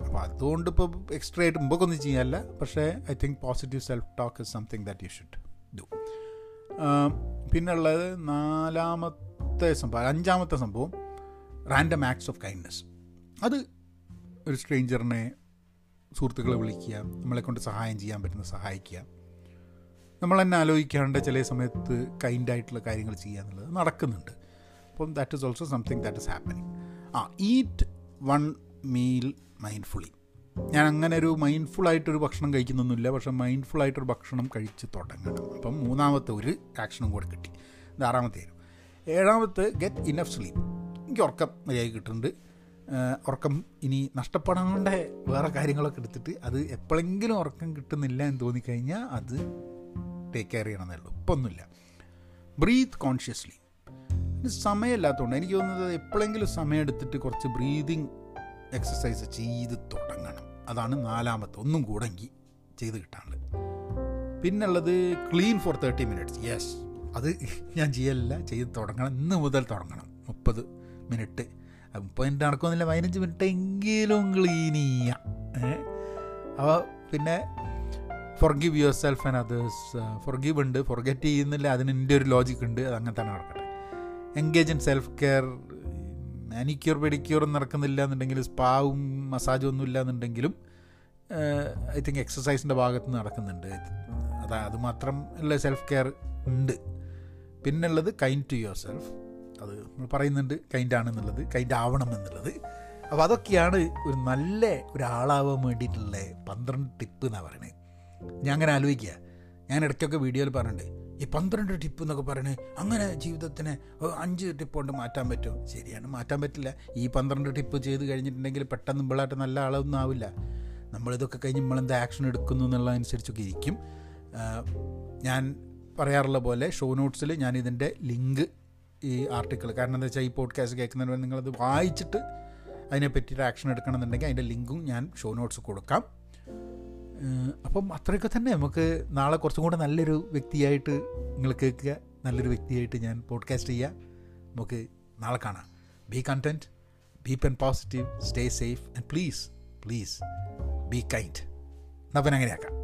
A: അപ്പോൾ അതുകൊണ്ട് ഇപ്പോൾ എക്സ്ട്രാ ആയിട്ട് മുമ്പൊക്കെ ഒന്നും ചെയ്യാനല്ല പക്ഷേ I think positive self talk is something that you should do പിന്നുള്ളത് നാലാമത്തെ സംഭവം അഞ്ചാമത്തെ സംഭവം. റാൻഡം ആക്ട്സ് ഓഫ് കൈൻഡ്നെസ് അത് ഒരു സ്ട്രേഞ്ചറിനെ സുഹൃത്തുക്കളെ വിളിക്കുക നമ്മളെ കൊണ്ട് സഹായം ചെയ്യാൻ പറ്റുന്ന സഹായിക്കുക. നമ്മൾ തന്നെ ആലോചിക്കാണ്ട് ചില സമയത്ത് കൈൻഡായിട്ടുള്ള കാര്യങ്ങൾ ചെയ്യുക എന്നുള്ളത് നടക്കുന്നുണ്ട്. അപ്പം that is also something that is happening ആ ഈറ്റ് വൺ മീൽ മൈൻഡ്ഫുള്ളി ഞാൻ അങ്ങനെ ഒരു മൈൻഡ്ഫുള്ളായിട്ടൊരു ഭക്ഷണം കഴിക്കുന്നൊന്നുമില്ല. പക്ഷേ മൈൻഡ്ഫുള്ളായിട്ടൊരു ഭക്ഷണം കഴിച്ച് തുടങ്ങണം. അപ്പം മൂന്നാമത്തെ ഒരു ആക്ഷനും കൂടെ കിട്ടി. ഇത് ആറാമത്തെ ഏഴാമത്തെ ഗെറ്റ് ഇനഫ് സ്ലീപ്പ് എനിക്ക് ഉറക്കം മര്യാദ കിട്ടുന്നുണ്ട്. ഉറക്കം ഇനി നഷ്ടപ്പെടാണ്ട് വേറെ കാര്യങ്ങളൊക്കെ എടുത്തിട്ട് അത് എപ്പോഴെങ്കിലും ഉറക്കം കിട്ടുന്നില്ല എന്ന് തോന്നിക്കഴിഞ്ഞാൽ അത് ടേക്ക് കെയർ ചെയ്യണമെന്നേ ഉള്ളൂ. ഇപ്പം ഒന്നുമില്ല. ബ്രീത്ത് കോൺഷ്യസ്ലി സമയമില്ലാത്തതുകൊണ്ട് എനിക്ക് തോന്നുന്നത് എപ്പോഴെങ്കിലും സമയം എടുത്തിട്ട് കുറച്ച് ബ്രീതിങ് എക്സസൈസ് ചെയ്ത് തുടങ്ങണം. അതാണ് നാലാമത്തെ ഒന്നും കൂടെങ്കിൽ ചെയ്ത് കിട്ടാനുള്ളത്. പിന്നുള്ളത് clean for thirty minutes yes അത് ഞാൻ ചെയ്യലില്ല. ചെയ്ത് തുടങ്ങണം. ഇന്ന് മുതൽ തുടങ്ങണം. മുപ്പത് മിനിറ്റ്. മുപ്പത് മിനിറ്റ് നടക്കുന്നില്ല പതിനഞ്ച് മിനിറ്റ് എങ്കിലും ക്ലീൻ ചെയ്യാം അപ്പോൾ പിന്നെ forgive yourself and others forgive ഉണ്ട് ഫൊർഗെറ്റ് ചെയ്യുന്നില്ല അതിന് എന്റെ ഒരു ലോജിക് ഉണ്ട് അത് അങ്ങനെ തന്നെ നടക്കട്ടെ. Engage in self care manicure pedicure നടക്കുന്നില്ല എന്നുണ്ടെങ്കിൽ സ്പാവും മസാജും ഒന്നും ഇല്ല എന്നുണ്ടെങ്കിലും ഐ തിങ്ക് എക്സസൈസിന്റെ ഭാഗത്ത് നടക്കുന്നുണ്ട്. അതാ അത് മാത്രം ഉള്ള സെൽഫ് കെയർ ഉണ്ട്. പിന്നുള്ളത് കൈൻഡ് ടു യുവർ സെൽഫ് അത് നമ്മൾ പറയുന്നുണ്ട് കൈൻഡ് ആണെന്നുള്ളത് കൈൻഡ് ആവണം എന്നുള്ളത് അപ്പോൾ അതൊക്കെയാണ് ഒരു നല്ല ഒരാളാവാൻ വേണ്ടിയിട്ടുള്ള പന്ത്രണ്ട് ടിപ്പ് എന്നാണ് പറയുന്നത് ഞാൻ അങ്ങനെ ആലോചിക്കുക. ഞാൻ ഇടയ്ക്കൊക്കെ വീഡിയോയിൽ പറഞ്ഞിട്ടുണ്ട്. ഈ പന്ത്രണ്ട് ടിപ്പ് എന്നൊക്കെ പറയണേ അങ്ങനെ ജീവിതത്തിന് അഞ്ച് ടിപ്പ് കൊണ്ട് മാറ്റാൻ പറ്റും. ശരിയാണ് മാറ്റാൻ പറ്റില്ല. ഈ പന്ത്രണ്ട് ടിപ്പ് ചെയ്ത് കഴിഞ്ഞിട്ടുണ്ടെങ്കിൽ പെട്ടെന്ന് ഇമ്പളായിട്ട് നല്ല ആളൊന്നും ആവില്ല. നമ്മളിതൊക്കെ കഴിഞ്ഞ് നമ്മളെന്ത് ആക്ഷൻ എടുക്കുന്നു എന്നുള്ളതനുസരിച്ചൊക്കെ ഇരിക്കും. ഞാൻ പറയാറുള്ള പോലെ ഷോ നോട്ട്സിൽ ഞാൻ ഇതിന്റെ ലിങ്ക് ഈ ആർട്ടിക്കിൾ കാരണം എന്താ വെച്ചാൽ ഈ പോഡ്കാസ്റ്റ് കേൾക്കുന്നതിന് നിങ്ങളത് വായിച്ചിട്ട് അതിനെ ഒരു ആക്ഷൻ എടുക്കണമെന്നുണ്ടെങ്കിൽ അതിന്റെ ലിങ്കും ഞാൻ ഷോ നോട്ട്സ് കൊടുക്കാം. അപ്പം അത്രയൊക്കെ തന്നെ. നമുക്ക് നാളെ കുറച്ചും കൂടെ നല്ലൊരു വ്യക്തിയായിട്ട് നിങ്ങൾ കേൾക്കുക. നല്ലൊരു വ്യക്തിയായിട്ട് ഞാൻ പോഡ്കാസ്റ്റ് ചെയ്യുക. നമുക്ക് നാളെ കാണാം. Be content be pen positive stay safe and please please be kind എന്നാൽ പിന്നെ അങ്ങനെയാക്കാം.